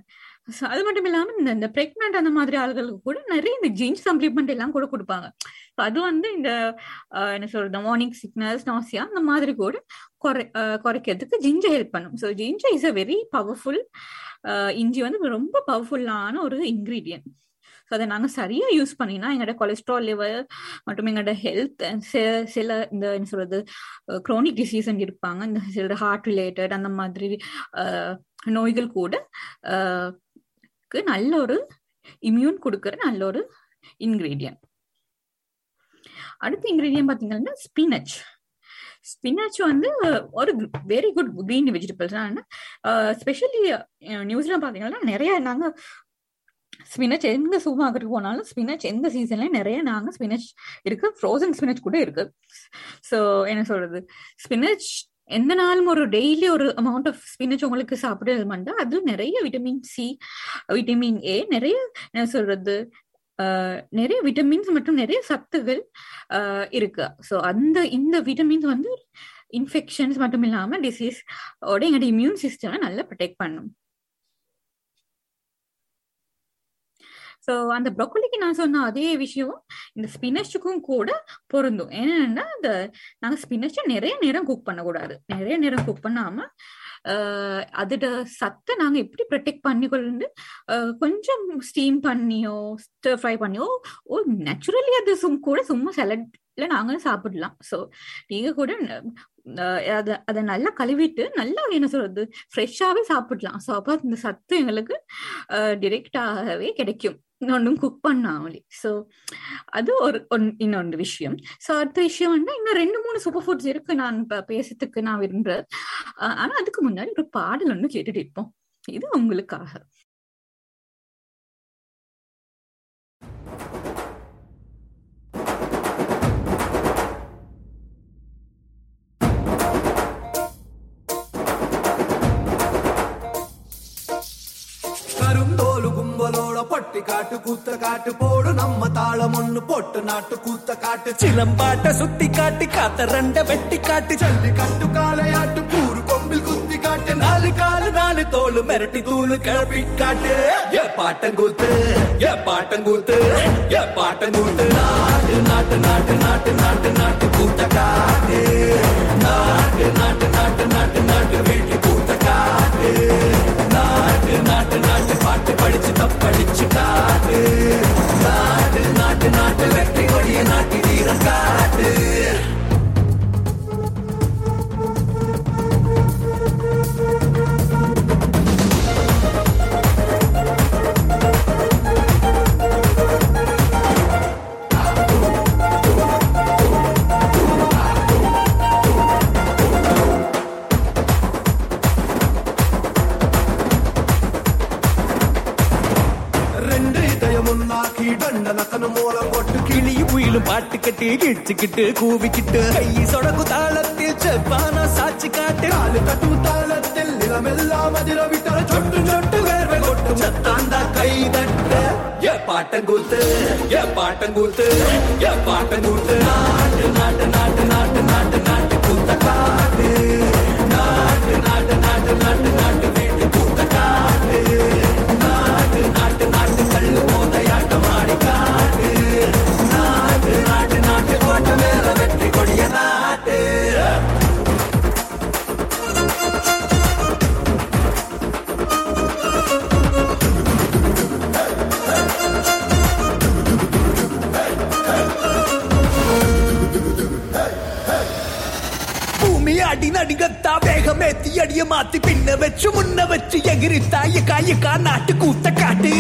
அது மட்டும் இல்லாம இந்த இந்த பிரெக்னன்ட் அந்த மாதிரி ஆளுகளுக்கு கூட நிறைய இந்த ஜீன்ஸ் சப்ளிமெண்ட் எல்லாம் கூட கொடுப்பாங்க. அது வந்து இந்த என்ன சொல்றது மார்னிங் சிக்னல்ஸ் நாசியா அந்த மாதிரி கூட குறை குறைக்கிறதுக்கு ஜிஞ்சர் ஹெல்ப் பண்ணும். So ginger is a very powerful இஞ்சி வந்து ரொம்ப பவர்ஃபுல்லான ஒரு இன்க்ரீடியன்ட் ஸோ அதை நாங்கள் சரியாக யூஸ் பண்ணினா எங்களோட கொலஸ்ட்ரால் லெவல் மற்றும் எங்களோட ஹெல்த் சில இந்த என்ன சொல்றது குரோனிக் டிசீஸ் இருப்பாங்க. இந்த சில ஹார்ட் ரிலேட்டட் அந்த மாதிரி நோய்கள் கூட பாடிக்கு நல்ல ஒரு இம்யூன் கொடுக்குற நல்ல ஒரு இன்கிரீடியன்ட் அடுத்த இன்க்ரீடியன்ட் பார்த்தீங்கன்னா ஸ்பினச் ஸ்பினச் வந்து ஒரு very good green vegetables specially நியூஸ்ல பாத்தீங்கன்னா நிறைய நாங்க ஸ்பினச் எந்த சூப்பர் மார்க்கெட்டுக்கு போனாலும் ஸ்பினச் எந்த சீசன்லயும் நிறைய நாங்க ஸ்பினச் இருக்கு. ஃப்ரோசன் ஸ்பினச் கூட இருக்கு. ஸோ என்ன சொல்றது? ஸ்பினச் எந்த நாளும் ஒரு டெய்லி ஒரு அமௌண்ட் ஆஃப் ஸ்பினச் உங்களுக்கு சாப்பிடுறது அதுல நிறைய விட்டமின் சி விட்டமின் ஏ நிறைய என்ன சொல்றது ஆஹ் நிறைய விட்டமின்ஸ் மற்றும் நிறைய சத்துகள் ஆஹ் இருக்கு. ஸோ அந்த இந்த விட்டமின்ஸ் வந்து இன்ஃபெக்ஷன்ஸ் மட்டும் இல்லாம டிசீஸ் ஓட எங்களோட இம்யூன் சிஸ்டமை நல்லா ப்ரொடெக்ட் பண்ணும். ஸோ அந்த ப்ரொக்கோலிக்கு நான் சொன்ன அதே விஷயம் இந்த ஸ்பினச்சுக்கும் கூட பொருந்தும். ஏன்னா இந்த நாங்கள் ஸ்பினச்சை நிறைய நேரம் குக் பண்ணக்கூடாது. நிறைய நேரம் குக் பண்ணாம ஆஹ் அதோட சத்தை நாங்க எப்படி ப்ரொடெக்ட் பண்ணிக்கொண்டு கொஞ்சம் ஸ்டீம் பண்ணியோ ஸ்டர் ஃப்ரை பண்ணியோ ஓ நேச்சுரலி அது சும் கூட சும்மா சலட்ல நாங்களும் சாப்பிடலாம். ஸோ நீங்க கூட அதை அதை நல்லா கழுவிட்டு நல்லா என்ன சொல்றது ஃப்ரெஷ்ஷாவே சாப்பிடலாம். ஸோ அப்போ இந்த சத்து எங்களுக்கு டிரெக்டாகவே கிடைக்கும். இன்னொன்றும் குக் பண்ணாமலே. ஸோ அது ஒரு ஒன் இன்னொன்று விஷயம். ஸோ அடுத்த விஷயம் வந்து இன்னும் ரெண்டு மூணு சூப்பர் ஃபுட்ஸ் இருக்கு நான் இப்போ பேசுறதுக்கு நான் விரும்புறேன். ஆனா அதுக்கு முன்னாடி ஒரு பாடல் ஒன்று கேட்டுட்டு இருப்போம். இது உங்களுக்காக. கருந்தோலு கும்பலோட பட்டி காட்டு கூத்த காட்டு போடு. நம்ம தாளம் ஒண்ணு போட்டு நாட்டு கூத்த காட்டு. சிலம்பாட்ட சுத்தி காட்டு காத்த ரெண்ட வெட்டி காட்டு. சல்லி காட்டு காலையாட்டு கூறு கொம்பில் குத்தி காட்டு. நாலு காலு நாலு தோலு மிரட்டி தூளு கிளப்பி காட்டு. ஏ பாட்டங்கூத்து ஏ பாட்டங்கூத்து ஏ பாட்டங்கூத்து நாட்டு நாட்டு நாட்டு நாட்டு நாட்டு நாட்டு கூத்த காட்டு. நாட்டு நாட்டு நாட்டு நாட்டு நாட்டு வீட்டு கூத்த காட்டு. நாட்டு நாட்டு நாட்டு பாட்டு படிச்சு தப்படிச்சு காட்டு. நாட்டு நாட்டு நாட்டு வெற்றி கொடிய நாட்டு மூலம் கூவிக்கிட்டு கையை சொடக்கு தாளத்தில் செப்பான சாட்சி காட்டு. காலு தட்டும் தாளத்தில் நிலமெல்லாம் அதிர விட்டல சொட்டு சொட்டு வேர்வை கொட்டு சத்தாந்தா கை தட்ட. ஏ பாட்டங்கூத்து ஏ பாட்டங்கூத்து ஏ பாட்டங்கூத்து நாட்டு நாட்டு நாட்டு நாட்டு நாட்டு நாட்டு வேகமேத்தி மாத்தி பின்ன வச்சு முன்ன வச்சு எகிரி எகிரித்தா காயக்கா நாட்டு கூத்த காட்டு.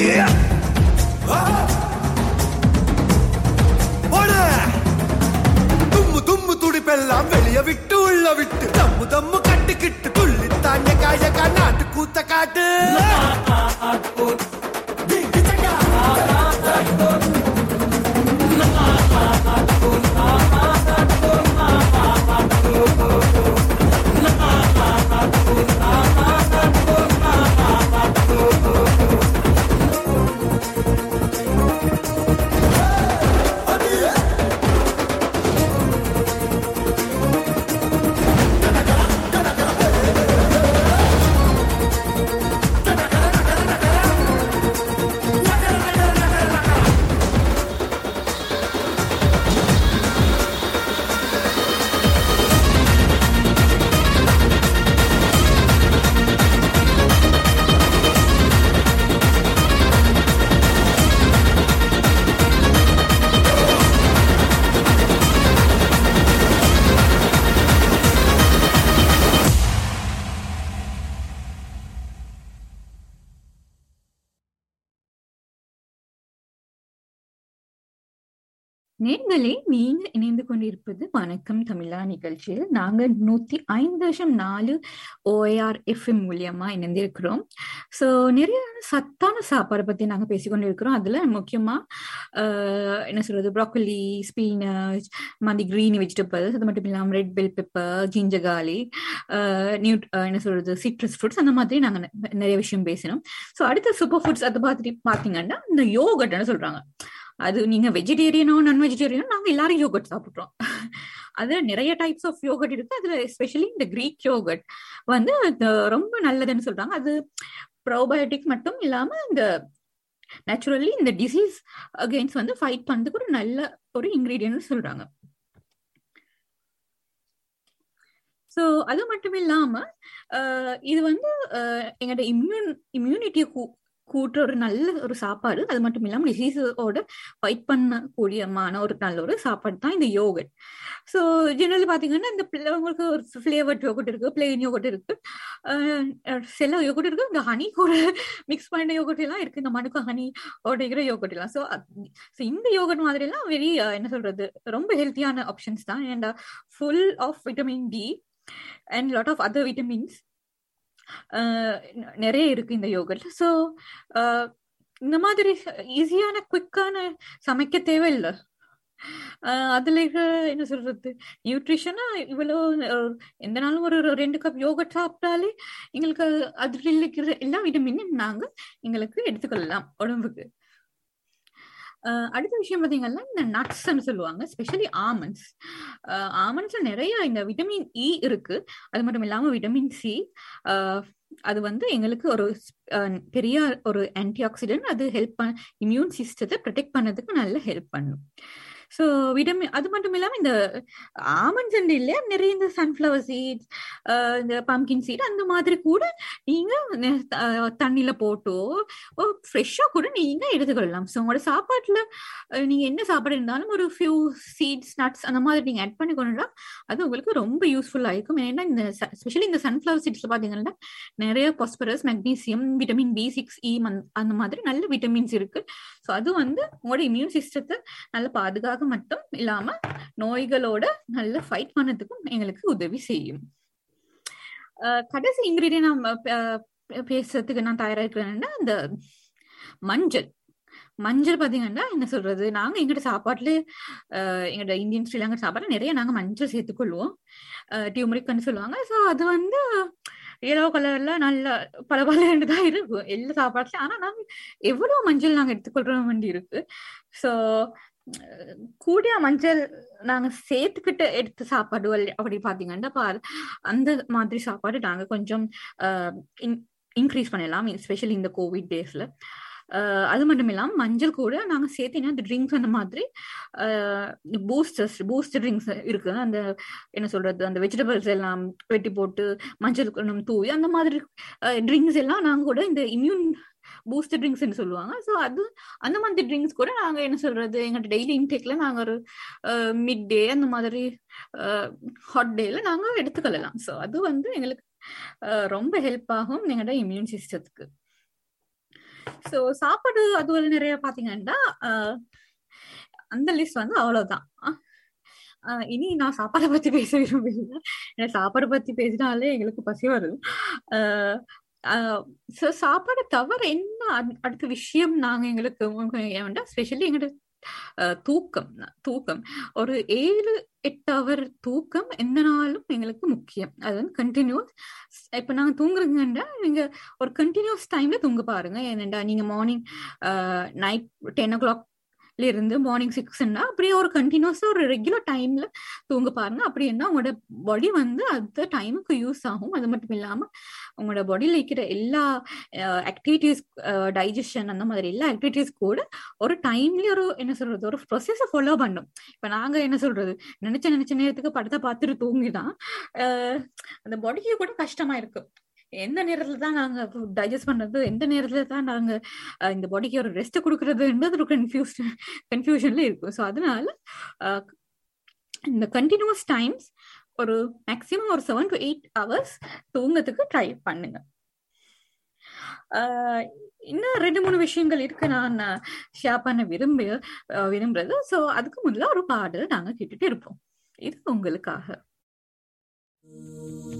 நேயர்களே நீங்க இணைந்து கொண்டிருப்பது வணக்கம் தமிழா நிகழ்ச்சியில். நாங்க நூத்தி ஐந்து வருஷம் நாலு ஓஏஆர் எஃப்எம் மூலியமா இணைந்திருக்கிறோம். சோ நிறைய சத்தான சாப்பாடு பத்தி நாங்க பேசிக்கொண்டிருக்கிறோம் அதுல முக்கியமா ஆஹ், என்ன சொல்றது ப்ராக்கலி ஸ்பீனச் மாதிரி கிரீன் வெஜிடபிள்ஸ் அது மட்டும் இல்லாம ரெட் பெல் பெப்பர் ஜிஞ்சர் காலி நியூ என்ன சொல்றது சிட்ரஸ் ஃப்ரூட்ஸ் அந்த மாதிரி நாங்க நிறைய விஷயம் பேசினோம். சோ அடுத்த சூப்பர் ஃபுட்ஸ் அதை பார்த்துட்டு பாத்தீங்கன்னா இந்த யோகட்னு சொல்றாங்க. அது நீங்க வெஜிடேரியனோ நான் வெஜிடேரியனோ நாங்க எல்லாரும் யோகட் சாப்பிட்றோம் அதுல நிறைய டைப்ஸ் ஆஃப் யோகட் இருக்கு. அதுல எஸ்பெஷலி இந்த கிரீக் யோகட் வந்து அது ரொம்ப நல்லதுன்னு சொல்றாங்க. அது ப்ரோபயோட்டிக் மட்டும் இல்லாம இந்த நேச்சுரலி இந்த டிசீஸ் அகெயின்ஸ்ட் வந்து ஃபைட் பண்ணதுக்கு ஒரு நல்ல ஒரு இன்கிரீடியன்ட் சொல்றாங்க. ஸோ அது மட்டும் இல்லாம இது வந்து அஹ், எங்களோட இம்யூன் இம்யூனிட்டியை கூட்டுற ஒரு நல்ல ஒரு சாப்பாடு. அது மட்டும் இல்லாமல் டிசீஸோட ஃபைட் பண்ணக்கூடியமான ஒரு நல்ல ஒரு சாப்பாடு தான் இந்த யோகட் ஸோ ஜெனரலி பார்த்தீங்கன்னா இந்த பிள்ளைங்களுக்கு ஒரு ஃப்ளேவர்ட் யோகட் இருக்கு பிளெயின் யோகட் இருக்கு. சில யோகட் இருக்கு. இந்த ஹனி கூட மிக்ஸ் பண்ண யோகட் எல்லாம் இருக்கு. இந்த மனுக்கு ஹனி உடைக்கிற யோகட் எல்லாம். ஸோ இந்த யோகட் மாதிரி எல்லாம் வெரி என்ன சொல்றது? ரொம்ப ஹெல்த்தியான ஆப்ஷன்ஸ் தான். And full of vitamin D and lot of other vitamins நிறைய இருக்கு இந்த யோகர்ட்ல ஸோ இந்த மாதிரி ஈஸியான குவிக்கான சமைக்க தேவையில்லை. ஆஹ் அதுல என்ன சொல்றது? நியூட்ரிஷனா இவ்வளவு எந்த நாளும் ஒரு ரெண்டு கப் யோகட் சாப்பிட்டாலே எங்களுக்கு அதுல இருக்கிற எல்லா விட்டமினும் நாங்க எங்களுக்கு எடுத்துக்கொள்ளலாம் உடம்புக்கு. அடுத்த விஷயம் பாத்தீங்கன்னா இந்த நட்ஸ்ன்னு சொல்லுவாங்க ஸ்பெஷலி ஆமண்ட்ஸ் ஆமண்ட்ஸ்ல நிறைய இந்த விட்டமின் இ e இருக்கு. அது மட்டும் இல்லாம விட்டமின் சி அது வந்து எங்களுக்கு ஒரு அஹ், பெரிய ஒரு ஆன்டி ஆக்சிடென்ட் அது ஹெல்ப் பண்ண இம்யூன் சிஸ்டத்தை ப்ரொடெக்ட் பண்ணதுக்கு நல்ல ஹெல்ப் பண்ணும். ஸோ விட்டமின் அது மட்டும் இல்லாம இந்த ஆமன் சண்டை இல்லையா? நிறைய இந்த சன்ஃப்ளவர் சீட்ஸ் இந்த பம்கின் சீட் அந்த மாதிரி கூட நீங்க தண்ணியில் போட்டோ ஃப்ரெஷ்ஷா கூட நீங்க எடுத்துக்கொள்ளலாம் ஸோ உங்களோட சாப்பாட்டுல நீங்கள் நீங்க என்ன சாப்பாடு இருந்தாலும் ஒரு ஃபியூ சீட்ஸ் நட்ஸ் அந்த மாதிரி நீங்க ஆட் பண்ணி கொண்டுட்டா அது உங்களுக்கு ரொம்ப யூஸ்ஃபுல்லா இருக்கும். ஏன்னா இந்த ஸ்பெஷலி இந்த சன்ஃப்ளவர் சீட்ஸ்ல பாத்தீங்கன்னா நிறைய phosphorus magnesium vitamin B six E அந்த மாதிரி நல்ல விட்டமின்ஸ் இருக்கு. ஸோ அது வந்து உங்களோட இம்யூன் சிஸ்டத்தை நல்லா பாதுகாக்க மட்டும் இல்லாம நோய்களோட நல்ல ஃபைட் பண்ணதுக்கும் எங்களுக்கு உதவி செய்யும். கடைசி இன்கிரீடியன் நம்ம பேசுறதுக்கு நான் தயாரா இருக்கிறேன்னா இந்த மஞ்சள். மஞ்சள் பாத்தீங்கன்னா என்ன சொல்றது நாங்க எங்கிட்ட சாப்பாட்டுல எங்களோட இந்தியன் ஸ்ரீலங்கா சாப்பாடுல நிறைய நாங்க மஞ்சள் சேர்த்துக்கொள்வோம். டியூமரிக்னு சொல்லுவாங்க. ஸோ அது வந்து எல்லோ கலர்ல நல்ல பல தான் இருக்கும். எல்லா சாப்பாட்டுலயும். ஆனா நாங்க எவ்வளவு மஞ்சள் நாங்க எடுத்துக்கொள்ற வேண்டி இருக்கு. ஸோ கூடிய மஞ்சள் நாங்க சேர்த்துக்கிட்டு எடுத்த சாப்பாடு வல்- அப்படி பாத்தீங்கன்னா பா அந்த மாதிரி சாப்பாடு நாங்க கொஞ்சம் இன்க்ரீஸ் பண்ணலாம். ஸ்பெஷலி இந்த கோவிட் டேஸ்ல அது மட்டும் இல்லாமல் மஞ்சள் கூட நாங்க சேர்த்தீங்கன்னா அந்த ட்ரிங்க்ஸ் அந்த மாதிரி பூஸ்டர்ஸ் பூஸ்ட் ட்ரிங்க்ஸ் இருக்கு அந்த என்ன சொல்றது அந்த வெஜிடபிள்ஸ் எல்லாம் வெட்டி போட்டு மஞ்சள் தூவி அந்த மாதிரி ட்ரிங்க்ஸ் எல்லாம் நாங்க கூட இந்த இம்யூன் பூஸ்ட் ட்ரிங்க்ஸ்னு சொல்லுவாங்க. ஸோ அது அந்த மாதிரி ட்ரிங்க்ஸ் கூட நாங்க என்ன சொல்றது எங்க டெய்லி இன்டேக்ல நாங்க ஒரு மிட் டே அந்த மாதிரி ஹாட் டேல நாங்க எடுத்துக்கொள்ளலாம். ஸோ அது வந்து எங்களுக்கு ரொம்ப ஹெல்ப் ஆகும் எங்களோட இம்யூன் சிஸ்டத்துக்கு ஸோ சாப்பாடு அது நிறைய பாத்தீங்கன்னா அந்த லிஸ்ட் வந்து அவ்வளவுதான். இனி நான் சாப்பாடை பத்தி பேச விரும்பல ஏன்னா சாப்பாடு பத்தி பேசினாலே எங்களுக்கு பசி வருது அஹ், சாப்பாடு தவிர என்ன அடுத்த விஷயம் நாங்க எங்களுக்கு ஏன்டா ஸ்பெஷலி எங்களோட தூக்கம் தூக்கம். ஒரு ஏழு எட்டு அவர் தூக்கம் எந்த நாளும் எங்களுக்கு முக்கியம். அது வந்து கண்டினியூஸ் இப்ப நாங்க தூங்குறீங்கன்னா நீங்க ஒரு கண்டினியூஸ் டைம்ல தூங்க பாருங்க. ஏனண்டா நீங்க morning night ten o'clock இருந்து மார்னிங் சிக்ஸ்னா அப்படியே ஒரு கண்டினியூஸா ஒரு ரெகுலர் டைம்ல தூங்க பாருங்க. அப்படின்னா உங்களோட பாடி வந்து அந்த டைமுக்கு யூஸ் ஆகும். அது மட்டும் இல்லாம உங்களோட பாடியில இருக்கிற எல்லா ஆக்டிவிட்டிஸ் டைஜஷன் அந்த மாதிரி எல்லா ஆக்டிவிட்டிஸ் கூட ஒரு டைம்ல ஒரு என்ன சொல்றது ஒரு ப்ரொசஸ ஃபாலோ பண்ணும். இப்ப நாங்க என்ன சொல்றது நினைச்ச நினைச்ச நேரத்துக்கு படத்தை பார்த்துட்டு தூங்கிதான். அந்த பாடிக்கு கூட கஷ்டமா இருக்கும் எந்த நேரத்துல தான் நாங்க டைஜஸ்ட் பண்றது எந்த நேரத்துல தான் நாங்க இந்த பாடிக்கு ஒரு ரெஸ்ட் கொடுக்கறதுன்றது ஒரு கன்ஃபியூஸ் கன்ஃபியூஷன்ல இருக்கும். ஸோ அதனால அஹ், இந்த கண்டினியூஸ் டைம்ஸ் ஒரு மேக்ஸிமம் ஒரு செவன் டு எயிட் ஹவர்ஸ் தூங்கத்துக்கு ட்ரை பண்ணுங்க. ஆஹ் இன்னும் ரெண்டு மூணு விஷயங்கள் இருக்கு நான் ஷேர் பண்ண விரும்பி விரும்புறது. ஸோ அதுக்கு முதல்ல ஒரு பாடல் நாங்க கேட்டுட்டு இருப்போம். இது உங்களுக்காக. Thank you.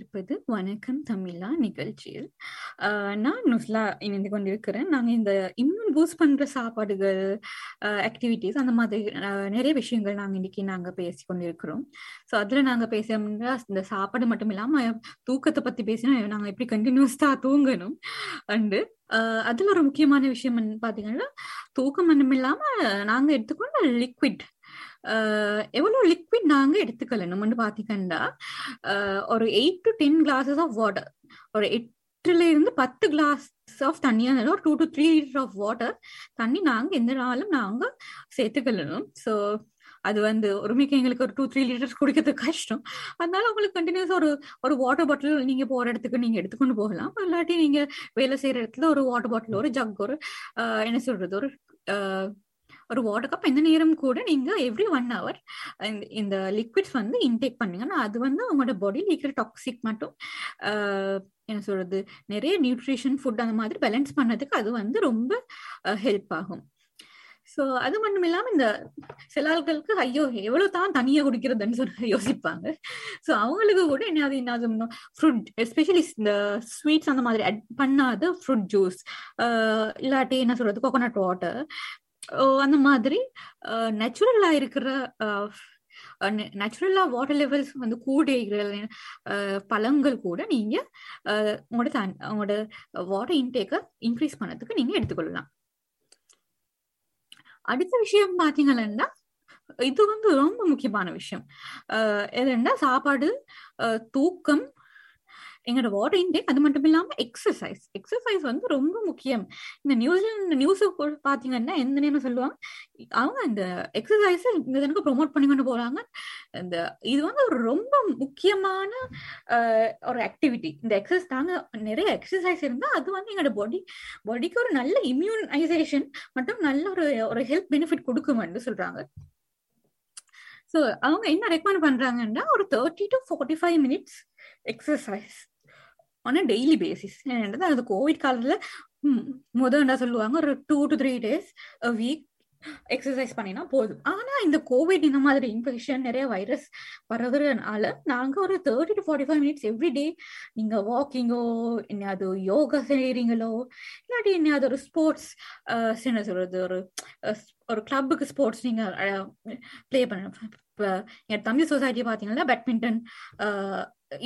கொண்டிருப்பது வணக்கம் தமிழா நிகழ்ச்சியில். ஆஹ் நான் நுஸ்லா இணைந்து கொண்டிருக்கிறேன். நாங்க இந்த இம்யூன் பூஸ்ட் பண்ற சாப்பாடுகள் ஆக்டிவிட்டிஸ் அந்த மாதிரி நிறைய விஷயங்கள் நாங்க இன்னைக்கு நாங்க பேசி கொண்டிருக்கிறோம். ஸோ அதுல நாங்க பேசணும்னா இந்த சாப்பாடு மட்டும் இல்லாமல் தூக்கத்தை பத்தி பேசினா நாங்க எப்படி கண்டினியூஸா தூங்கணும். அண்டு அதுல ஒரு முக்கியமான விஷயம் பாத்தீங்கன்னா தூக்கம் மட்டும் இல்லாமல் நாங்க எடுத்துக்கொண்ட லிக்விட் எவ்வளோ லிக்விட் நாங்க எடுத்துக்கலணும்னு பார்த்தீங்கன்னா ஆஹ் ஒரு eight to ten glasses of water ஒரு எட்டுல இருந்து பத்து கிளாஸ் ஆஃப் தண்ணியா இருந்தாலும் ஒரு two to three litre of water தண்ணி நாங்க எந்த நாளும் நாங்க சேர்த்துக்கலணும் ஸோ அது வந்து உரிமைக்கு எங்களுக்கு ஒரு டூ த்ரீ லிட்டர்ஸ் குடிக்கிறது கஷ்டம். அதனால உங்களுக்கு கண்டினியூஸ் ஒரு ஒரு வாட்டர் பாட்டில் நீங்க போற இடத்துக்கு நீங்க எடுத்துக்கொண்டு போகலாம். இல்லாட்டி நீங்க வேலை செய்யற இடத்துல ஒரு வாட்டர் பாட்டில் ஒரு ஜக் ஒரு என்ன சொல்றது ஒரு ஒரு வாட்டர் கப் எந்த நேரம் கூட நீங்க எவ்ரி ஒன் ஹவர் இந்த லிக்விட்ஸ் வந்து இன்டேக் பண்ணுங்கன்னா அது வந்து உங்களோட பாடியில் இருக்கிற டாக்ஸிக் மட்டும் ஆஹ் என்ன சொல்றது நிறைய நியூட்ரிஷன் ஃபுட் அந்த மாதிரி பேலன்ஸ் பண்ணதுக்கு அது வந்து ரொம்ப ஹெல்ப் ஆகும். ஸோ அது மட்டும் இல்லாம இந்த சில ஆட்களுக்கு ஐயோ எவ்வளவு தான் தனியா குடிக்கிறதுன்னு சொல்லி யோசிப்பாங்க. ஸோ அவங்களுக்கு கூட என்னது என்ன ஃப்ரூட் எஸ்பெஷலி இந்த ஸ்வீட்ஸ் அந்த மாதிரி அட் பண்ணாத ஃப்ரூட் ஜூஸ் இல்லாட்டி என்ன சொல்றது கோகோனட் வாட்டர் அந்த மாதிரி நேச்சுரலா இருக்கிற நேச்சுரலா வாட்டர் லெவல்ஸ் வந்து கூட பழங்கள் கூட நீங்க உங்களோட உங்களோட வாட்டர் இன்டேக்கை இன்க்ரீஸ் பண்ணதுக்கு நீங்க எடுத்துக்கொள்ளலாம். அடுத்த விஷயம் பாத்தீங்கன்னா இது வந்து ரொம்ப முக்கியமான விஷயம். எதுன்னா சாப்பாடு தூக்கம் எங்களோட வாட்டர் இன்டேக் அது மட்டும் இல்லாம எக்ஸசைஸ் எக்ஸசைஸ் வந்து ரொம்ப முக்கியம். இந்த நியூசிலாந்து நியூஸ் பாத்தீங்கன்னா எந்த நேரம் சொல்லுவாங்க. அவங்க இந்த எக்ஸசைஸ் இந்த தினக்கு ப்ரொமோட் பண்ணி கொண்டு போறாங்க. இந்த இது வந்து ஒரு ரொம்ப முக்கியமான ஒரு ஆக்டிவிட்டி இந்த எக்ஸசைஸ் தாங்க நிறைய எக்ஸசைஸ் இருந்தா அது வந்து எங்களோட பாடி பாடிக்கு ஒரு நல்ல இம்யூனைசேஷன் மற்றும் நல்ல ஒரு ஒரு ஹெல்த் பெனிஃபிட் கொடுக்குமென்று சொல்றாங்க. ஸோ அவங்க என்ன ரெக்கமெண்ட் பண்றாங்கன்னா ஒரு thirty to forty five minutes exercise on a daily basis என்னது அது கோவிட் காலத்துல முதல் என்ன சொல்லுவாங்க ஒரு two to three days week exercise பண்ணினா போதும். ஆனா இந்த கோவிட் இந்த மாதிரி இன்ஃபெக்ஷன் நிறைய வைரஸ் வர்றதுனால நாங்க ஒரு thirty to forty five minutes every day நீங்க வாக்கிங்கோ என்னது யோகா செய்யறீங்களோ இல்லாட்டி என்னது ஒரு ஸ்போர்ட்ஸ் என்ன சொல்றது ஒரு ஒரு கிளப்புக்கு ஸ்போர்ட்ஸ் நீங்க பிளே பண்ண இப்போ என் தம்பி சொசைட்டி பார்த்தீங்கன்னா பேட்மிண்டன்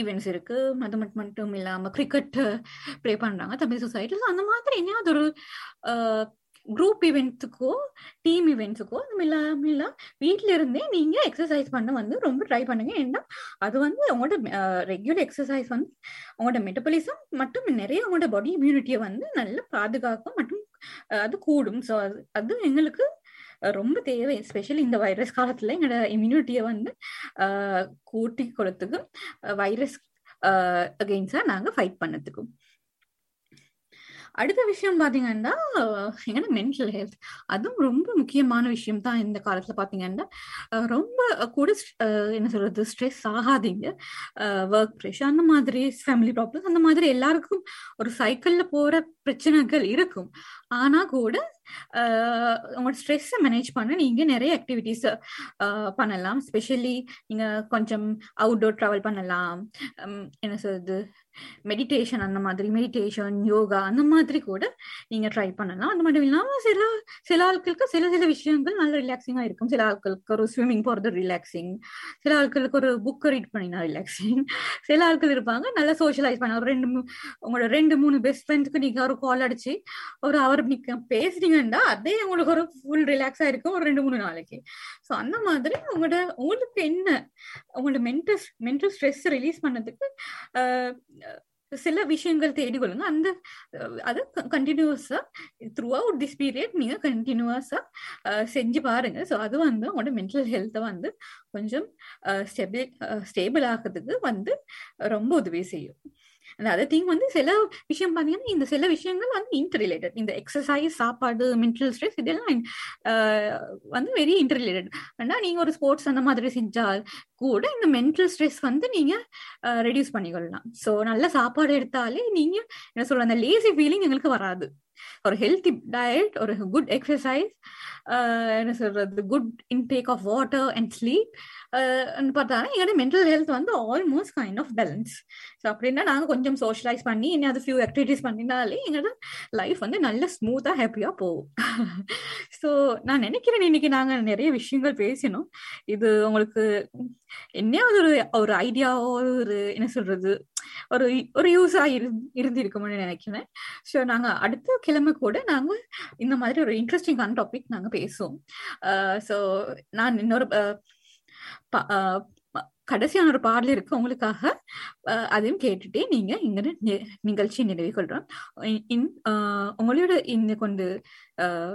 ஈவெண்ட்ஸ் இருக்கு. அது மட்டும் மட்டும் இல்லாம கிரிக்கெட் ப்ளே பண்றாங்க தமிழ் சொசைட்டி அந்த மாதிரி என்னது ஒரு குரூப் ஈவெண்ட்ஸுக்கோ டீம் ஈவெண்ட்ஸுக்கோ இல்லாம இல்ல வீட்ல இருந்தே நீங்க எக்ஸசைஸ் பண்ண வந்து ரொம்ப ட்ரை பண்ணுங்க. ஏன்னா அது வந்து உங்களோட ரெகுலர் எக்ஸசைஸ் வந்து உங்களோட மெட்டபலிசம் மற்றும் நிறைய உங்களோட பாடி இம்யூனிட்டியை வந்து நல்லா பாதுகாக்கும் மற்றும் அது கூடும். ஸோ அது அது எங்களுக்கு ரொம்ப தேவை ஸ்பெஷலி இந்த வைரஸ் காலத்துல எங்களோட இம்யூனிட்டியை வந்து கூட்டி கொடுத்துக்கும். வைரஸ் அகெயின்ஸ்டா நாங்க ஃபைட் பண்ணதுக்கும் அடுத்த விஷயம் பாத்தீங்கன்னா எங்கன்னா மென்டல் ஹெல்த் அதுவும் ரொம்ப முக்கியமான விஷயம் தான் இந்த காலத்துல பாத்தீங்கன்னா ரொம்ப கூட என்ன சொல்றது ஸ்ட்ரெஸ் ஆகாதீங்க. ஒர்க் ப்ரெஷர் அந்த மாதிரி ஃபேமிலி ப்ராப்ளம்ஸ் அந்த மாதிரி எல்லாருக்கும் ஒரு சைக்கிள்ல போற பிரச்சனைகள் இருக்கும். ஆனா கூட உங்களோட ஸ்ட்ரெஸ்ஸை மேனேஜ் பண்ண நீங்க நிறைய ஆக்டிவிட்டிஸ் பண்ணலாம். ஸ்பெஷலி நீங்க கொஞ்சம் அவுட்டோர் ட்ராவல் பண்ணலாம். என்ன சொல்றது மெடிடேஷன் அந்த மாதிரி மெடிடேஷன் யோகா அந்த மாதிரி கூட நீங்க ட்ரை பண்ணலாம். அந்த மட்டும் இல்லாம சில சில ஆட்களுக்கு சில சில விஷயங்கள் நல்ல ரிலாக்ஸிங்கா இருக்கும். சில ஆட்களுக்கு ஒரு ஸ்விம்மிங் போறது ரிலாக்ஸிங் சில ஆட்களுக்கு ஒரு புக் ரீட் பண்ணினா ரிலாக்ஸிங் சில ஆட்கள் இருப்பாங்க நல்லா சோஷியலைஸ் பண்ண ஒரு ரெண்டு உங்களோட ரெண்டு மூணு பெஸ்ட் ஃப்ரெண்ட்ஸ்க்கு நீங்க ஒரு கால் அடிச்சு ஒரு அவர் நீங்க பேசுறீங்கன்னா அதே உங்களுக்கு ஒரு ஃபுல் ரிலாக்ஸா இருக்கும் ஒரு ரெண்டு மூணு நாளைக்கு. ஸோ அந்த மாதிரி உங்களோட உங்களுக்கு என்ன உங்களோட மென்டல் மென்டல் ஸ்ட்ரெஸ் ரிலீஸ் பண்ணதுக்கு சில விஷயங்கள் தேடிக்கொள்ளுங்க அந்த அது கண்டினியூஸா த்ரூ அவுட் திஸ் பீரியட் நீங்க கண்டினியூஸா செஞ்சு பாருங்க. ஸோ அது வந்து உங்களோட மென்டல் ஹெல்த்தை வந்து கொஞ்சம் ஸ்டெபிள் ஸ்டேபிள் ஆகிறதுக்கு வந்து ரொம்ப உதவி செய்யும். அந்த அதர் திங் வந்து சில விஷயம் பார்த்தீங்கன்னா இந்த சில விஷயங்கள் வந்து இன்டர் ரிலேட்டட் இந்த எக்ஸசைஸ் சாப்பாடு மென்டல் ஸ்ட்ரெஸ் இதெல்லாம் வந்து வெரி இன்டர் ரிலேட்டட் ஏன்னா நீங்க ஒரு ஸ்போர்ட்ஸ் அந்த மாதிரி செஞ்சால் கூட இந்த மென்டல் ஸ்ட்ரெஸ் வந்து நீங்க ரெடியூஸ் பண்ணிக்கொள்ளலாம். ஸோ நல்ல சாப்பாடு எடுத்தாலே நீங்க என்ன சொல்ற அந்த லேசி ஃபீலிங் எங்களுக்கு வராது. ஒரு ஹெல்த்தி டயட் ஒரு குட் எக்ஸசைஸ் என்ன சொல்றது good intake of water and sleep பார்த்தா எங்களோட மென்டல் ஹெல்த் வந்து almost kind of balance so அப்படின்னா நாங்கள் கொஞ்சம் சோஷியலைஸ் பண்ணி இன்னும் அது ஃபியூ ஆக்டிவிட்டிஸ் பண்ணினாலே எங்களோட லைஃப் வந்து நல்ல ஸ்மூத்தாக ஹாப்பியாக போகும். ஸோ நான் நினைக்கிறேன் இன்னைக்கு நாங்கள் நிறைய விஷயங்கள் பேசினோம். இது உங்களுக்கு என்னையாவது ஒரு ஒரு ஐடியாவோ ஒரு என்ன சொல்றது ஒரு ஒரு யூஸா இரு இருந்திருக்கும்னு நினைக்கிறேன். ஸோ நாங்க அடுத்த கிழமை கூட நாங்க இந்த மாதிரி ஒரு இன்ட்ரெஸ்டிங்கான டாபிக் நாங்க பேசுவோம். ஸோ நான் இன்னொரு கடைசியான ஒரு பாடல் இருக்கு. உங்களுக்காக அதையும் கேட்டுட்டே நீங்க இங்க நி- நிகழ்ச்சி நினைவு கொள்றோம். இன் உங்களோட இன்னை கொண்டு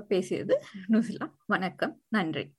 பேசியது நுசிலா. வணக்கம். நன்றி.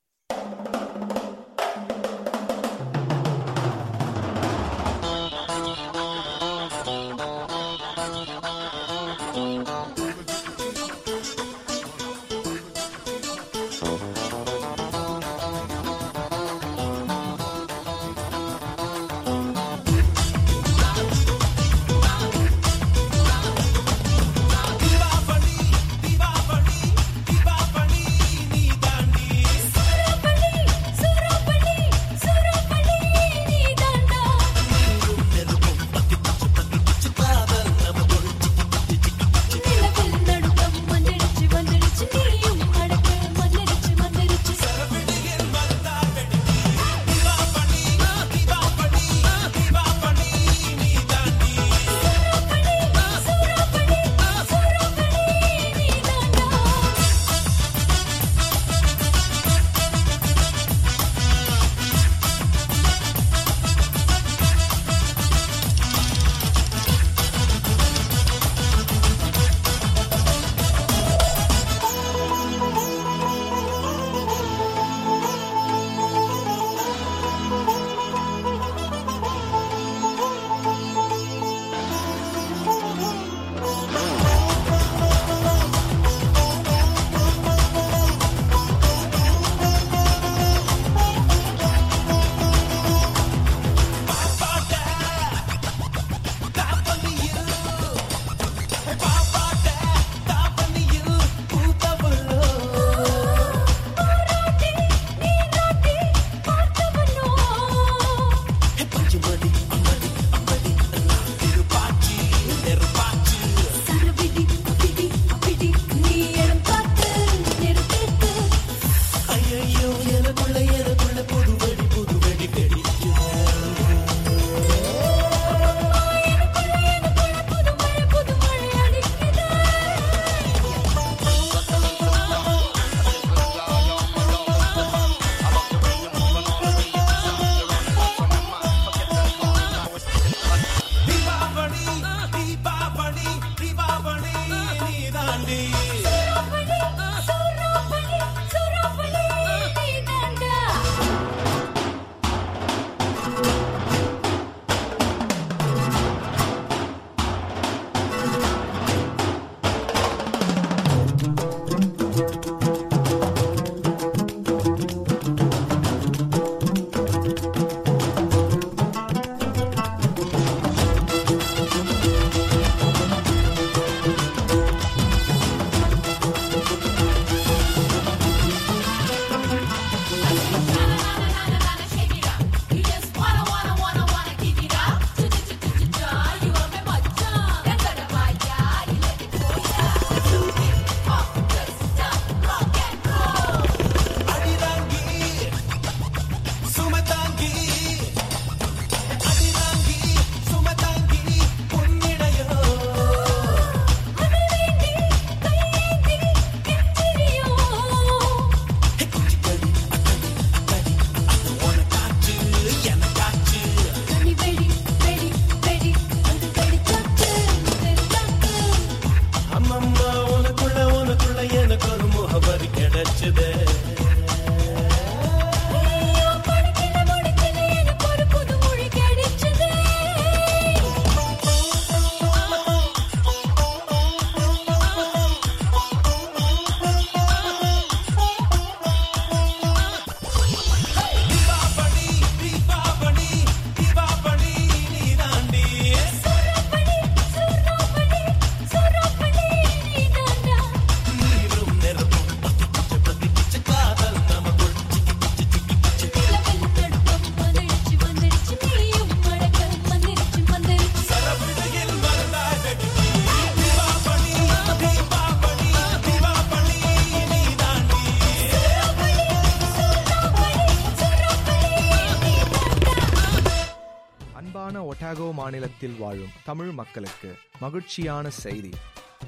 வாழும் தமிழ் மக்களுக்கு மகிழ்ச்சியான செய்தி.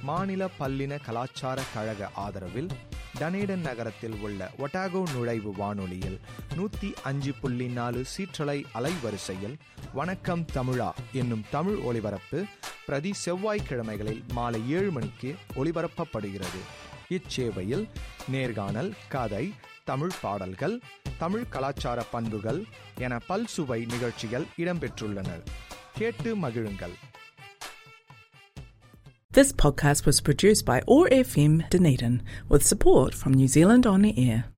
மாநில பல்லின கலாச்சார கழக ஆதரவில் டனேடன் நகரத்தில் உள்ள ஒட்டாகோ நுழைவு வானொலியில் நூத்தி அஞ்சு புள்ளி நாலு சீற்றலை அலைவரிசையில் வணக்கம் தமிழா என்னும் தமிழ் ஒளிபரப்பு பிரதி செவ்வாய்க்கிழமைகளில் மாலை ஏழு மணிக்கு ஒளிபரப்பப்படுகிறது இச்சேவையில் நேர்காணல் கதை தமிழ் பாடல்கள் தமிழ் கலாச்சார பண்புகள் என பல்சுவை நிகழ்ச்சிகள் இடம்பெற்றுள்ளன. கேட்டு மகிழுங்கள் This podcast was produced by ORFM Dunedin with support from New Zealand On Air.